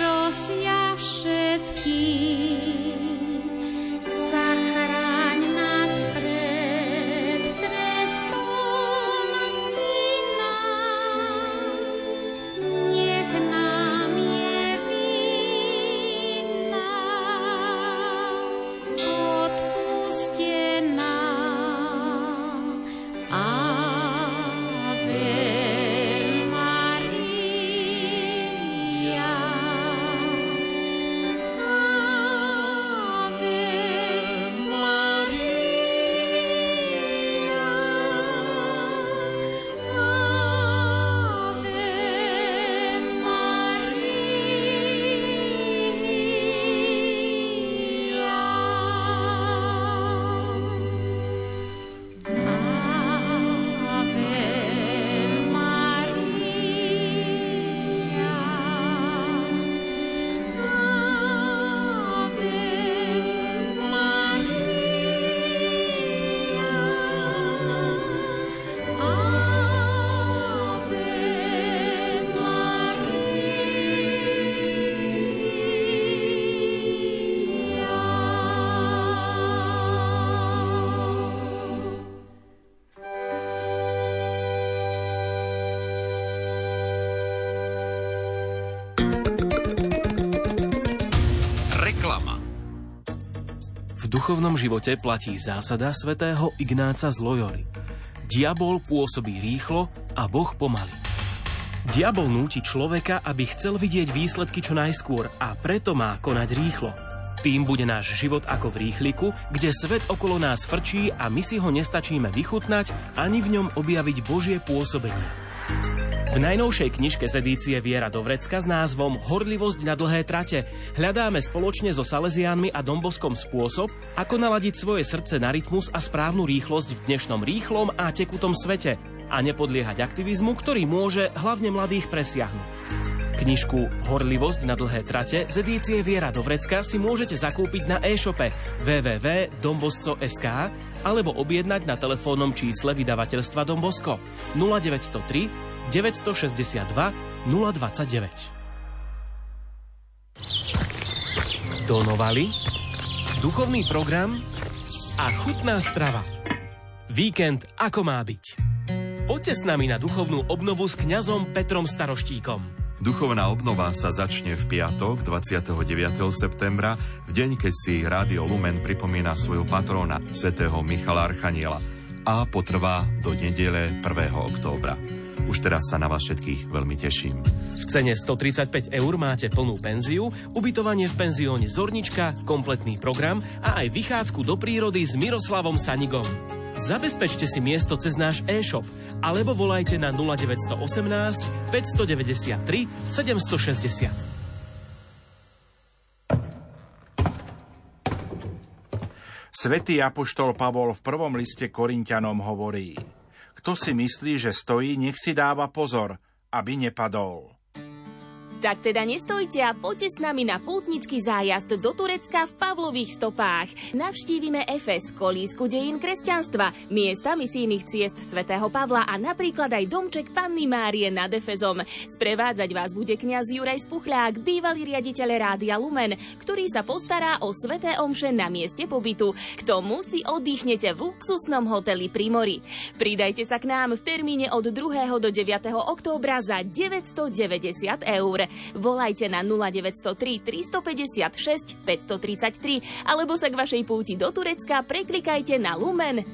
rosia všetkých. Duchovnom živote platí zásada svätého Ignáca z Loyory. Diabol pôsobí rýchlo a Boh pomaly. Diabol núti človeka, aby chcel vidieť výsledky čo najskôr a preto má konať rýchlo. Tým bude náš život ako v rýchliku, kde svet okolo nás frčí a my si ho nestačíme vychutnať ani v ňom objaviť Božie pôsobenie. V najnovšej knižke z edície Viera do Vrecka s názvom Horlivosť na dlhé trate hľadáme spoločne so Salesiánmi a Domboskom spôsob, ako naladiť svoje srdce na rytmus a správnu rýchlosť v dnešnom rýchlom a tekutom svete a nepodliehať aktivizmu, ktorý môže hlavne mladých presiahnuť. Knižku Horlivosť na dlhé trate z edície Viera do Vrecka si môžete zakúpiť na e-shope www.dombosco.sk alebo objednať na telefónnom čísle vydavateľstva Dombosko 0903 962 029. Donovali, duchovný program a chutná strava. Víkend ako má byť. Poďte s nami na duchovnú obnovu s kňazom Petrom Staroštíkom. Duchovná obnova sa začne v piatok 29. septembra, v deň, keď si Rádio Lumen pripomína svojho patróna, svätého Michala Archaniela a potrvá do nedele 1. októbra. Už teraz sa na vás všetkých veľmi teším. V cene 135 eur máte plnú penziu, ubytovanie v penzióne Zornička, kompletný program a aj vychádzku do prírody s Miroslavom Sanigom. Zabezpečte si miesto cez náš e-shop alebo volajte na 0918 593 760. Svetý apoštol Pavol v prvom liste Korintianom hovorí Kto si myslí, že stojí, nech si dáva pozor, aby nepadol. Tak teda nestojte a poďte s nami na pútnický zájazd do Turecka v Pavlových stopách. Navštívime Efes, kolísku dejín kresťanstva, miesta misijných ciest svätého Pavla a napríklad aj domček Panny Márie nad Efezom. Sprevádzať vás bude kňaz Juraj Spuchľák, bývalý riaditeľ Rádia Lumen, ktorý sa postará o sveté omše na mieste pobytu. K tomu si oddychnete v luxusnom hoteli pri mori. Pridajte sa k nám v termíne od 2. do 9. októbra za 990 eur. Volajte na 0903 356 533 alebo sa k vašej púti do Turecka preklikajte na Lumen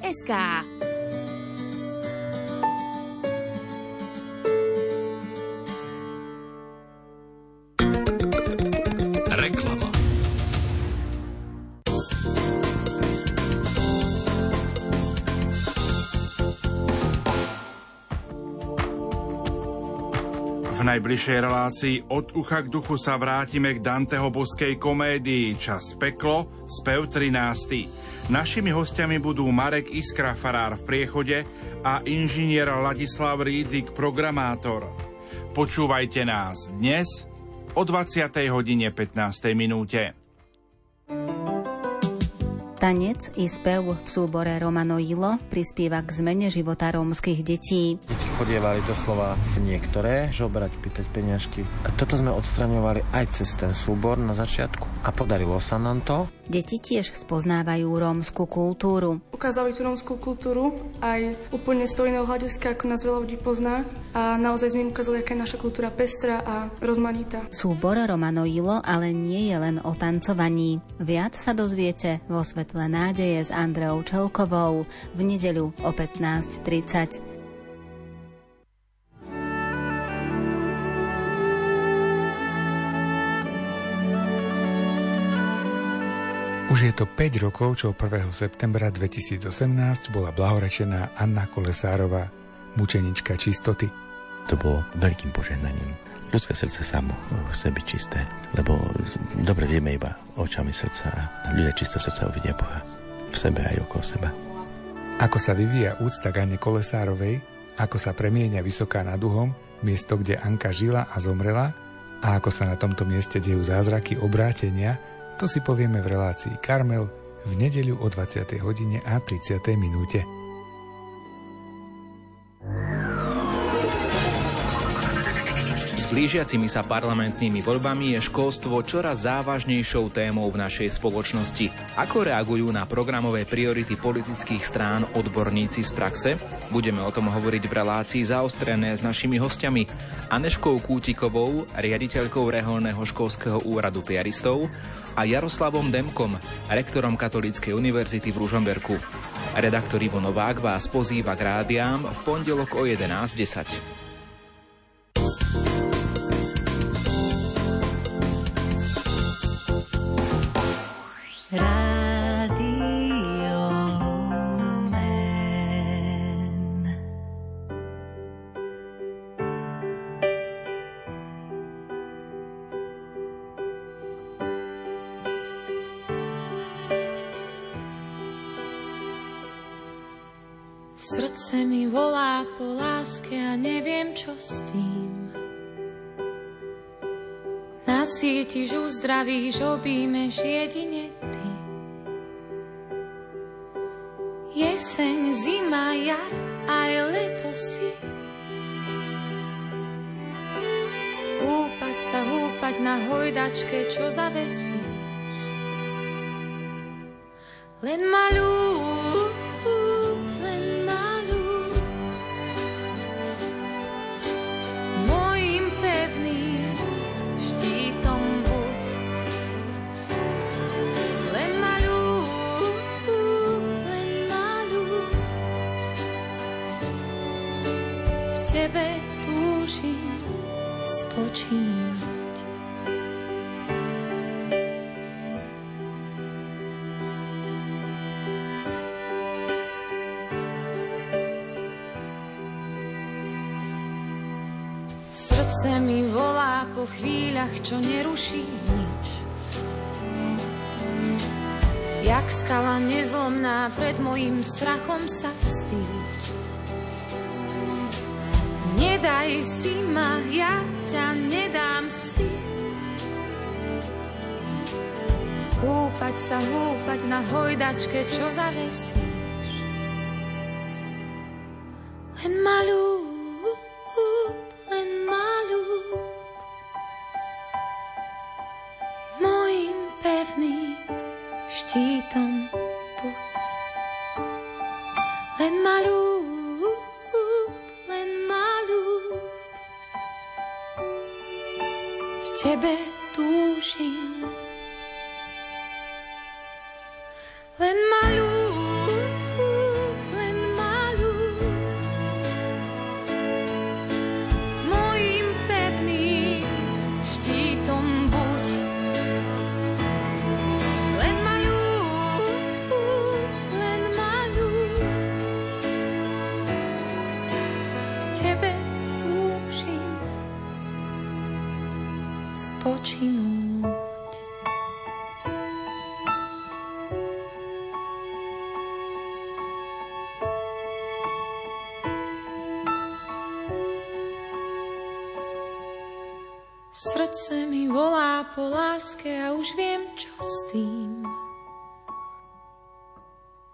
najbližšej relácii od ucha k duchu sa vrátime k Danteho boskej komédii Čas peklo, spev 13. Našimi hostiami budú Marek Iskra Farár v priechode a inžinier Ladislav Rídzik, programátor. Počúvajte nás dnes o 20. hodine 15. minúte. Tanec i spev v súbore Romano Ilo prispieva k zmene života rómskych detí. Chodievali doslova niektoré žobrať, pýtať peňažky. A toto sme odstraňovali aj cez ten súbor na začiatku a podarilo sa nám to. Deti tiež spoznávajú rómsku kultúru. Ukázali tú rómskú kultúru aj úplne z toho iného hľadiska, ako nás veľa ľudí pozná. A naozaj sme im ukázali, aká je naša kultúra pestrá a rozmanitá. Súbor Romano Ilo ale nie je len o tancovaní. Viac sa dozviete vo Svetle nádeje s Andreou Čelkovou v nedeľu o 15.30. Už je to 5 rokov, čo 1. septembra 2018 bola blahorečená Anna Kolesárová, mučenička čistoty. To bolo veľkým požehnaním. Ľudské srdce samo chce byť čisté, lebo dobre vieme iba očami srdca a ľudia čisto srdca uvidia Boha v sebe aj okolo seba. Ako sa vyvíja úcta k Anne Kolesárovej, ako sa premieňa vysoká nad Duhom, miesto, kde Anka žila a zomrela, a ako sa na tomto mieste dejú zázraky obrátenia, to si povieme v relácii Karmel v nedeľu o 20. hodine a 30. minúte. Blížiacimi sa parlamentnými voľbami je školstvo čoraz závažnejšou témou v našej spoločnosti. Ako reagujú na programové priority politických strán odborníci z praxe? Budeme o tom hovoriť v relácii zaostrené s našimi hostiami Aneškou Kútikovou, riaditeľkou reholného školského úradu piaristov a Jaroslavom Demkom, rektorom Katolíckej univerzity v Ružomberku. Redaktor Ivo Novák vás pozýva k rádiám v pondelok o 11.10. s tým. Nasítiš, uzdravíš, objímeš jedine ty. Jeseň, zima, jar aj leto si. Húpať sa, húpať na hojdačke, čo zavesí. Len malú Srdce mi volá po chvíľach, čo neruší nič. Jak skala nezlomná pred mojim strachom sa vstýč. Nedaj si ma, ja ťa nedám si. Húpať sa, húpať na hojdačke, čo zavesíš. Len malú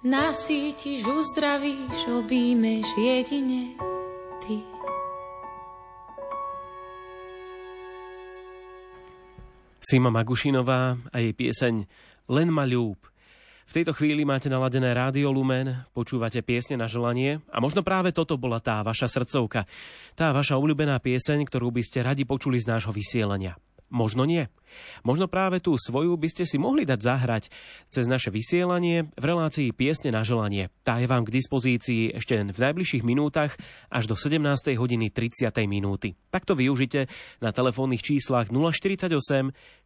nasítiš, uzdravíš, objímeš jedine ty. Sima Magušinová a jej pieseň Len ma ľúb. V tejto chvíli máte naladené Rádio Lumen, počúvate piesne na želanie a možno práve toto bola tá vaša srdcovka, tá vaša obľúbená pieseň, ktorú by ste radi počuli z nášho vysielania. Možno nie. Možno práve tú svoju by ste si mohli dať zahrať cez naše vysielanie v relácii Piesne na želanie. Tá je vám k dispozícii ešte v najbližších minútach až do 17. hodiny 30. minúty. Takto využite na telefónnych číslach 048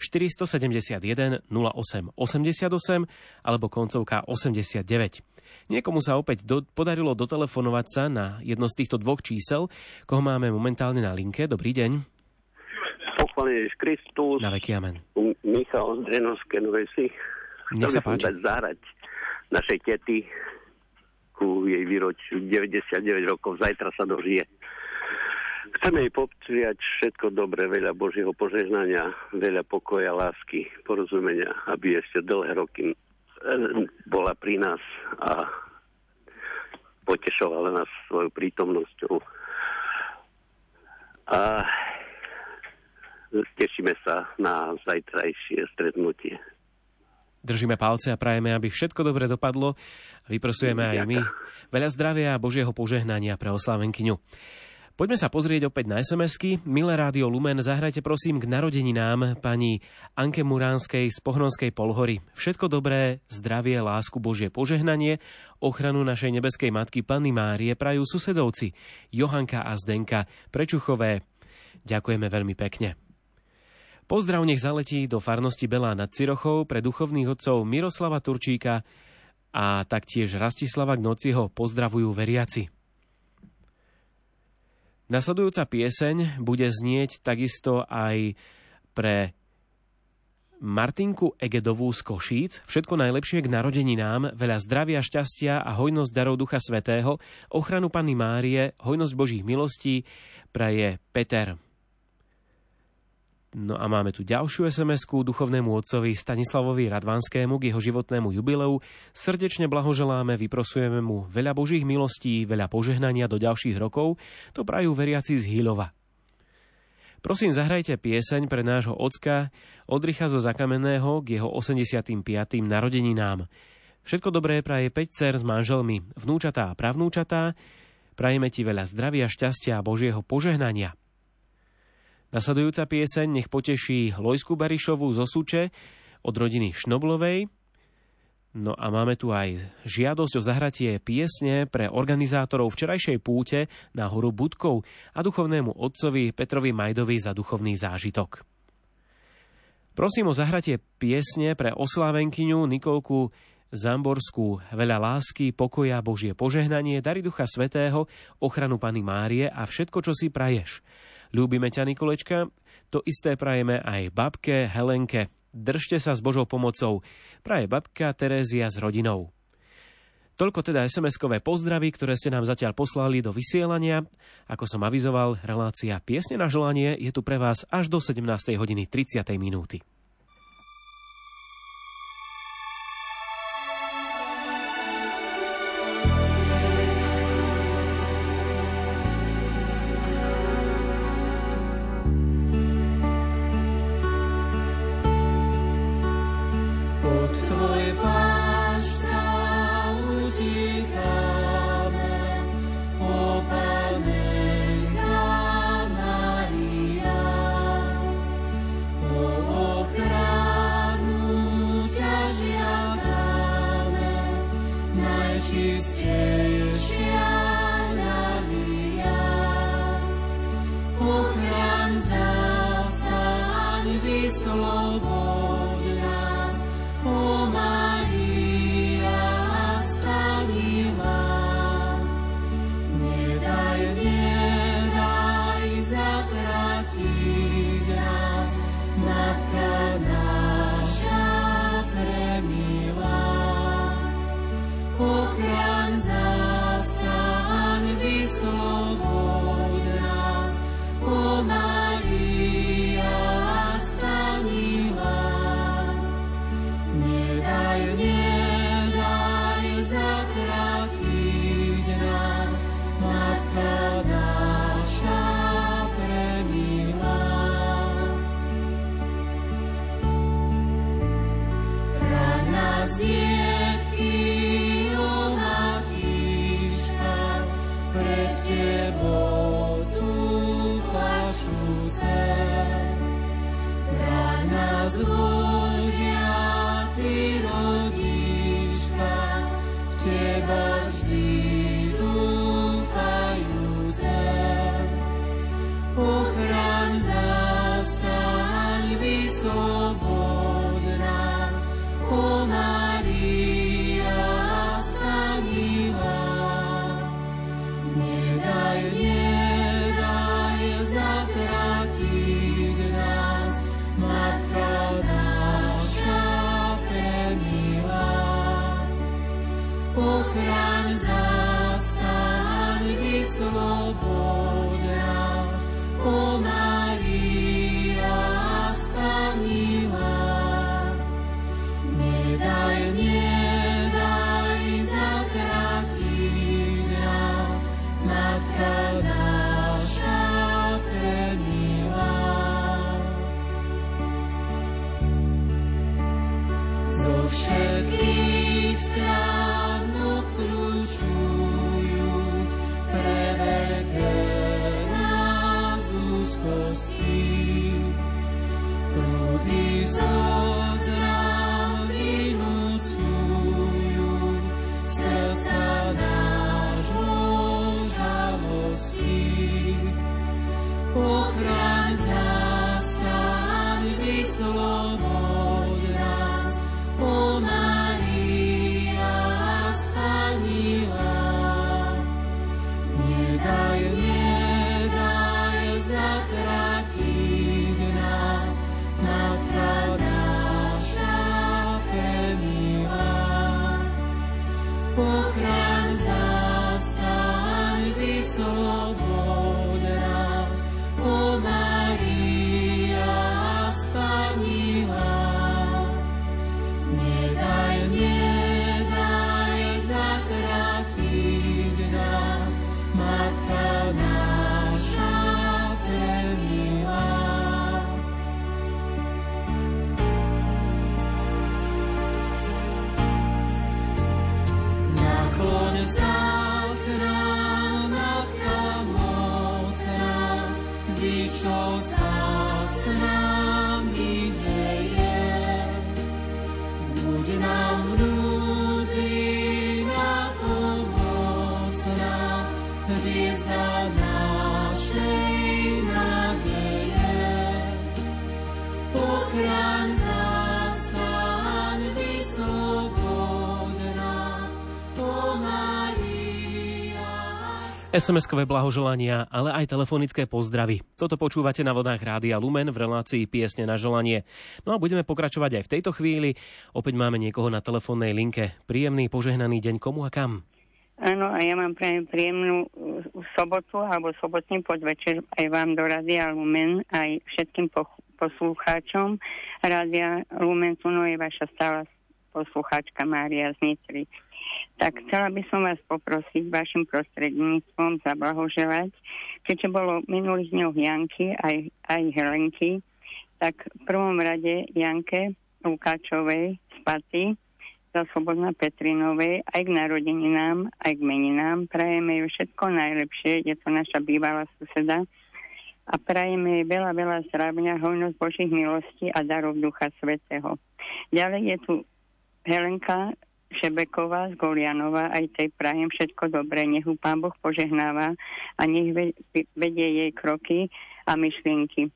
471 08 88 alebo koncovka 89. Niekomu sa opäť do, podarilo dotelefonovať sa na jedno z týchto dvoch čísel, koho máme momentálne na linke. Dobrý deň. Pochválený Ježiš Kristus. Na veky amen. Michal Zdrenovské Novej si. Nech sa páči. zahrať našej tety ku jej výročiu 99 rokov. Zajtra sa dožije. Chceme jej popřiať všetko dobré, veľa Božieho požehnania, veľa pokoja, lásky, porozumenia, aby ešte dlhé roky eh, bola pri nás a potešovala nás svojou prítomnosťou. A tešíme sa na zajtrajšie stretnutie. Držíme palce a prajeme, aby všetko dobre dopadlo a vyprosujeme aj my. Veľa zdravia a Božieho požehnania pre oslávenkyňu. Poďme sa pozrieť opäť na SMS-ky. Milé Rádio Lumen, zahrajte prosím k narodeninám pani Anke Muránskej z Pohronskej Polhory. Všetko dobré, zdravie, lásku, Božie požehnanie, ochranu našej nebeskej matky Panny Márie prajú susedovci Johanka a Zdenka Prečuchové. Ďakujeme veľmi pekne. Pozdrav nech zaletí do farnosti Belá nad Cirochou pre duchovných otcov Miroslava Turčíka a taktiež Rastislava Gnociho pozdravujú veriaci. Nasledujúca pieseň bude znieť takisto aj pre Martinku Egedovú z Košíc. Všetko najlepšie k narodeninám, veľa zdravia, šťastia a hojnosť darov Ducha Svetého, ochranu Panny Márie, hojnosť Božích milostí praje Peter. No a máme tu ďalšiu sms duchovnému otcovi Stanislavovi Radvanskému k jeho životnému jubileu. Srdečne blahoželáme, vyprosujeme mu veľa božích milostí, veľa požehnania do ďalších rokov. To prajú veriaci z Hilova. Prosím, zahrajte pieseň pre nášho ocka Odricha zo Zakamenného k jeho 85. narodeninám. Všetko dobré praje 5 cer s manželmi, vnúčatá a pravnúčatá. Prajeme ti veľa zdravia, šťastia a Božieho požehnania. Nasledujúca pieseň nech poteší Lojsku Barišovú zo Suče od rodiny Šnoblovej. No a máme tu aj žiadosť o zahratie piesne pre organizátorov včerajšej púte na horu Budkov a duchovnému otcovi Petrovi Majdovi za duchovný zážitok. Prosím o zahratie piesne pre oslávenkyňu Nikolku Zamborskú veľa lásky, pokoja, Božie požehnanie, dary Ducha Svetého, ochranu Pany Márie a všetko, čo si praješ. Ľúbime ťa, Nikolečka. To isté prajeme aj babke Helenke. Držte sa s Božou pomocou. Praje babka Terézia s rodinou. Toľko teda SMS-kové pozdravy, ktoré ste nám zatiaľ poslali do vysielania. Ako som avizoval, relácia Piesne na želanie je tu pre vás až do 17. hodiny 30. minúty. SMS-kové blahoželania, ale aj telefonické pozdravy. Toto počúvate na vodách Rádia Lumen v relácii Piesne na želanie. No a budeme pokračovať aj v tejto chvíli. Opäť máme niekoho na telefónnej linke. Príjemný, požehnaný deň komu a kam? Áno, a ja mám prajem príjemnú uh, sobotu alebo sobotný podvečer aj vám do Rádia Lumen, aj všetkým po, poslucháčom. Rádia Lumen Tuno je vaša stála poslucháčka Mária z. Tak chcela by som vás poprosiť vašim prostredníctvom zablahoželať, keďže bolo minulých dňoch Janky aj, aj Helenky, tak v prvom rade Janke Lukáčovej z Paty, zo Slobodna Petrinovej, aj k narodeninám, aj k meninám. Prajeme ju všetko najlepšie, je to naša bývalá suseda. A prajeme jej veľa, veľa zdravia, hojnosť Božích milostí a darov Ducha Svetého. Ďalej je tu Helenka Šebeková z Golianova, aj tej prajem všetko dobré, nech ju Pán Boh požehnáva a nech ve- vedie jej kroky a myšlienky.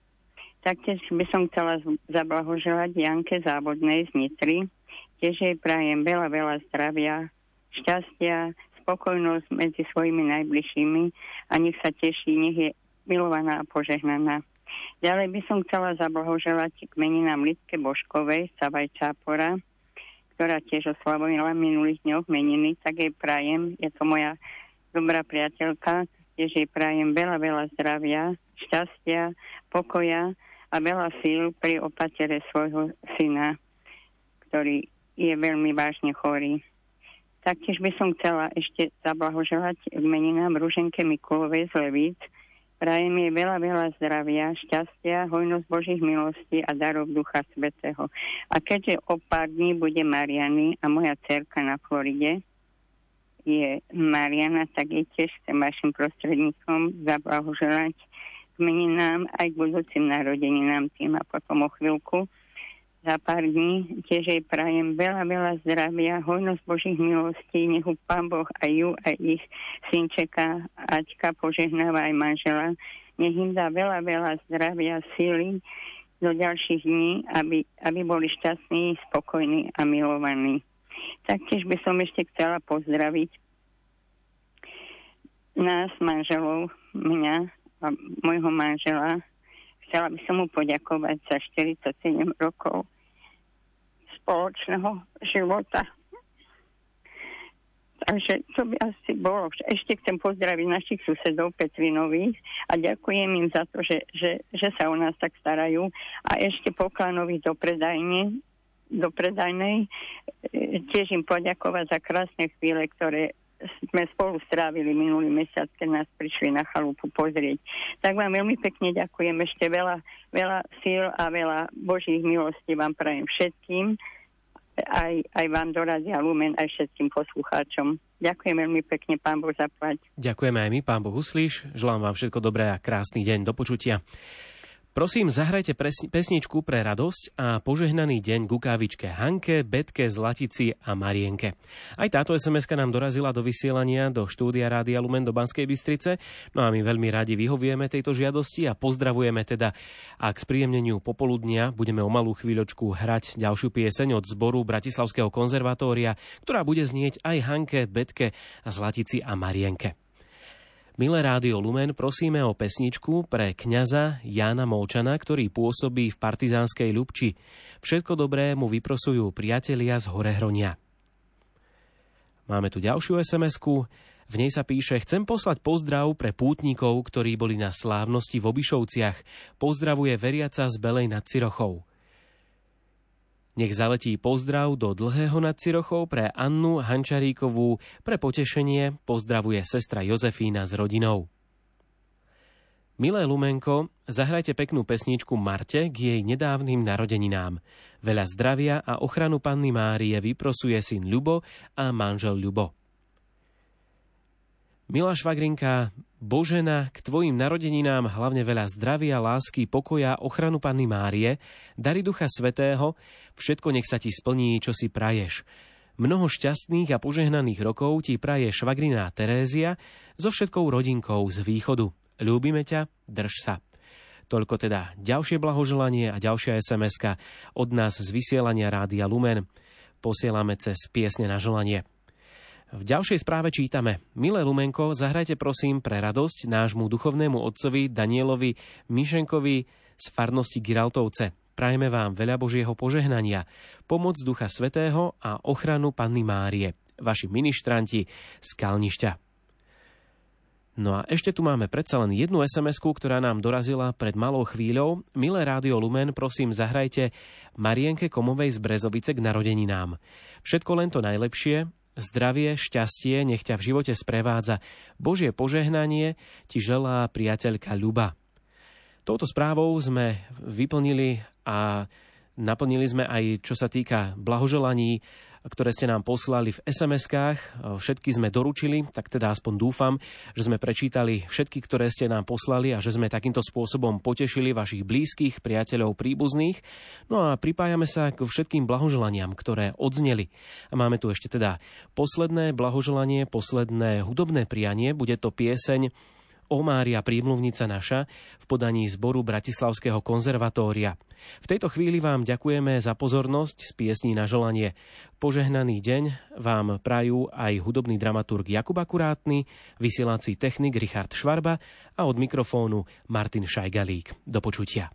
Taktiež by som chcela z- zablahoželať Janke Závodnej z Nitry, tiež jej prajem veľa, veľa zdravia, šťastia, spokojnosť medzi svojimi najbližšími a nech sa teší, nech je milovaná a požehnaná. Ďalej by som chcela zablahoželať k meninám Lidke Božkovej, Savaj Čápora, ktorá tiež oslavila v minulých dňoch meniny, tak jej prajem, je to moja dobrá priateľka, tiež jej prajem veľa, veľa zdravia, šťastia, pokoja a veľa síl pri opatere svojho syna, ktorý je veľmi vážne chorý. Taktiež by som chcela ešte zablahoželať k meninám Ruženke Mikulovej z Levíc. Prajem jej veľa, veľa zdravia, šťastia, hojnosť Božích milostí a darov Ducha Svetého. A keďže o pár dní bude Mariany a moja cerka na Floride je Mariana, tak jej tiež chcem vašim prostredníctvom zablahoželať k meninám aj k budúcim narodeninám tým a potom o chvíľku za pár dní. Tiež jej prajem veľa, veľa zdravia, hojnosť Božích milostí, nech ju Pán Boh aj ju, aj ich synčeka Aťka požehnáva aj manžela. Nech im dá veľa, veľa zdravia, síly do ďalších dní, aby, aby boli šťastní, spokojní a milovaní. Taktiež by som ešte chcela pozdraviť nás, manželov, mňa a môjho manžela. Chcela by som mu poďakovať za 47 rokov spoločného života. Takže to by asi bolo. Ešte chcem pozdraviť našich susedov Petrinových a ďakujem im za to, že, že, že sa o nás tak starajú. A ešte Poklanovi do predajne, do predajnej, e, tiež im poďakovať za krásne chvíle, ktoré sme spolu strávili minulý mesiac, keď nás prišli na chalupu pozrieť. Tak vám veľmi pekne ďakujem ešte veľa, veľa síl a veľa Božích milostí vám prajem všetkým aj, aj vám dorazia Lumen, aj všetkým poslucháčom. Ďakujem veľmi pekne, pán Boh zaplať. Ďakujeme aj my, pán Boh Uslíš. Želám vám všetko dobré a krásny deň. Do počutia. Prosím, zahrajte pesničku pre radosť a požehnaný deň Gukávičke Hanke, Betke, Zlatici a Marienke. Aj táto sms nám dorazila do vysielania do štúdia Rádia Lumen do Banskej Bystrice, no a my veľmi radi vyhovieme tejto žiadosti a pozdravujeme teda a k spríjemneniu popoludnia budeme o malú chvíľočku hrať ďalšiu pieseň od zboru Bratislavského konzervatória, ktorá bude znieť aj Hanke, Betke, Zlatici a Marienke. Milé Rádio Lumen, prosíme o pesničku pre kňaza Jána Molčana, ktorý pôsobí v partizánskej Ľubči. Všetko dobré mu vyprosujú priatelia z Horehronia. Máme tu ďalšiu sms v nej sa píše, chcem poslať pozdrav pre pútnikov, ktorí boli na slávnosti v Obišovciach. Pozdravuje veriaca z Belej nad Cirochou. Nech zaletí pozdrav do dlhého nad Cirochou pre Annu Hančaríkovú. Pre potešenie pozdravuje sestra Jozefína s rodinou. Milé Lumenko, zahrajte peknú pesničku Marte k jej nedávnym narodeninám. Veľa zdravia a ochranu Panny Márie vyprosuje syn Ľubo a manžel Ľubo. Milá švagrinka, Božena, k tvojim narodeninám hlavne veľa zdravia, lásky, pokoja, ochranu Panny Márie, dary Ducha Svetého, všetko nech sa ti splní, čo si praješ. Mnoho šťastných a požehnaných rokov ti praje švagriná Terézia so všetkou rodinkou z východu. Ľúbime ťa, drž sa. Toľko teda ďalšie blahoželanie a ďalšia sms od nás z vysielania Rádia Lumen. Posielame cez piesne na želanie. V ďalšej správe čítame Milé Lumenko, zahrajte prosím pre radosť nášmu duchovnému otcovi Danielovi Mišenkovi z farnosti Giraltovce. Prajeme vám veľa Božieho požehnania, pomoc Ducha Svetého a ochranu Panny Márie, vaši ministranti z Kalnišťa. No a ešte tu máme predsa len jednu sms ktorá nám dorazila pred malou chvíľou. Milé Rádio Lumen, prosím, zahrajte Marienke Komovej z Brezovice k narodeninám. Všetko len to najlepšie, Zdravie, šťastie, nech ťa v živote sprevádza. Božie požehnanie ti želá priateľka Ľuba. Touto správou sme vyplnili a naplnili sme aj, čo sa týka blahoželaní ktoré ste nám poslali v SMS-kách. Všetky sme doručili, tak teda aspoň dúfam, že sme prečítali všetky, ktoré ste nám poslali a že sme takýmto spôsobom potešili vašich blízkych, priateľov, príbuzných. No a pripájame sa k všetkým blahoželaniam, ktoré odzneli. A máme tu ešte teda posledné blahoželanie, posledné hudobné prianie. Bude to pieseň O Mária prímluvnica naša v podaní zboru Bratislavského konzervatória. V tejto chvíli vám ďakujeme za pozornosť z piesní na želanie. Požehnaný deň vám prajú aj hudobný dramaturg Jakub Akurátny, vysielací technik Richard Švarba a od mikrofónu Martin Šajgalík. Do počutia.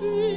baby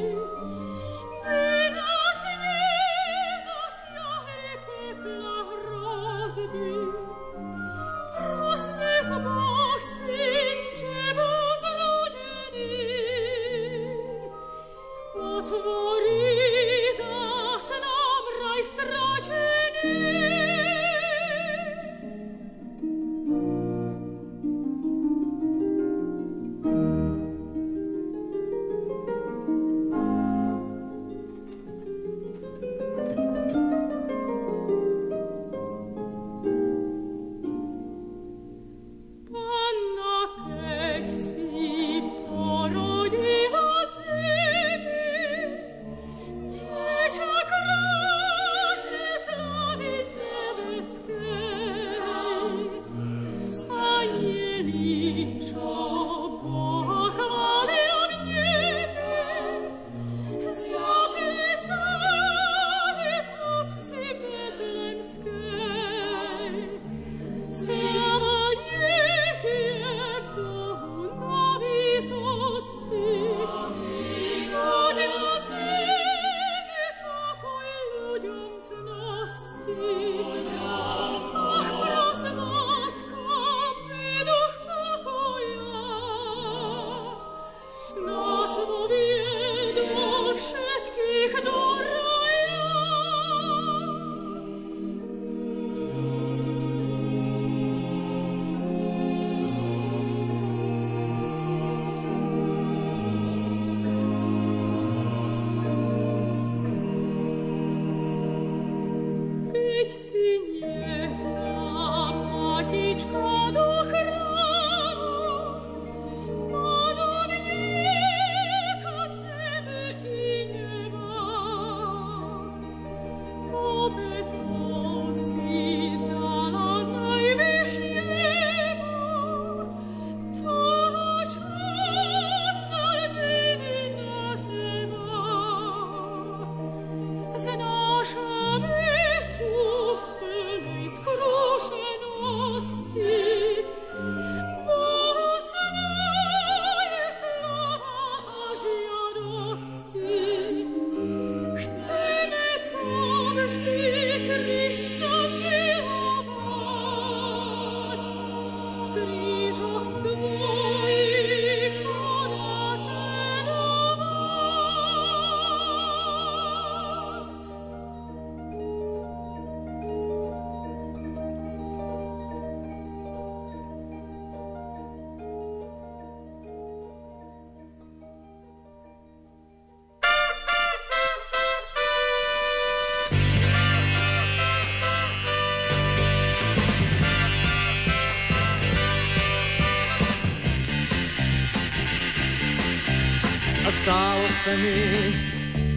se mi,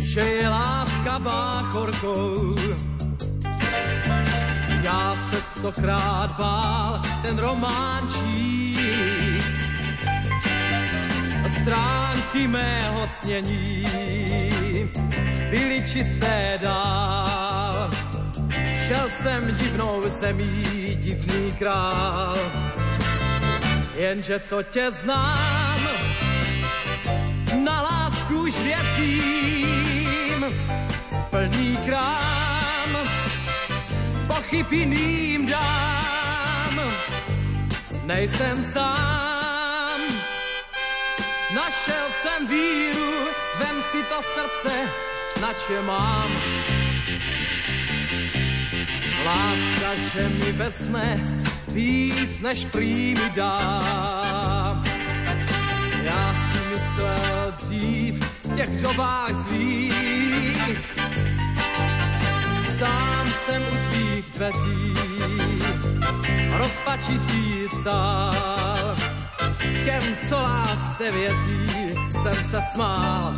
že je láska báchorkou. Já se stokrát bál ten román číst. Stránky mého snění byly čisté dál. Šel jsem divnou zemí, divný král. Jenže co tě znám, lásku už plný krám, pochyb jiným dám. Nejsem sám, našel jsem víru, vem si to srdce, na če mám. Láska, že mi vezme víc, než prý mi dá. Já myslel dřív v těch dobách zvých, sám jsem u tvých dveří, rozpačitý stál. Těm, co lásce věří, jsem se smál,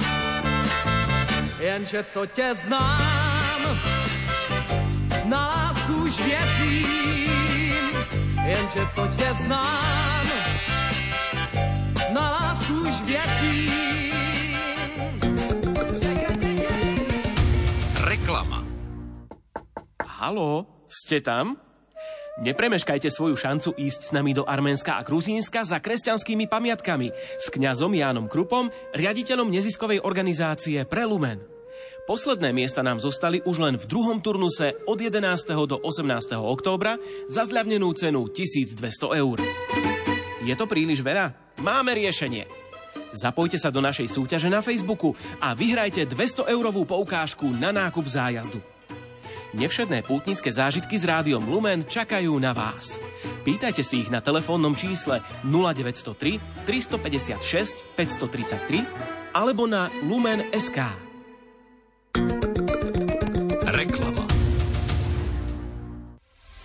jenže co tě znám, na lásku už věřím, jenže co tě znám, věřím. Reklama. Halo, ste tam? Nepremeškajte svoju šancu ísť s nami do Arménska a Gruzínska za kresťanskými pamiatkami s kňazom Jánom Krupom, riaditeľom neziskovej organizácie Prelumen. Posledné miesta nám zostali už len v druhom turnuse od 11. do 18. októbra za zľavnenú cenu 1200 eur. Je to príliš veľa? Máme riešenie. Zapojte sa do našej súťaže na Facebooku a vyhrajte 200 eurovú poukážku na nákup zájazdu. Nevšedné pútnické zážitky s rádiom Lumen čakajú na vás. Pýtajte si ich na telefónnom čísle 0903 356 533 alebo na lumen.sk.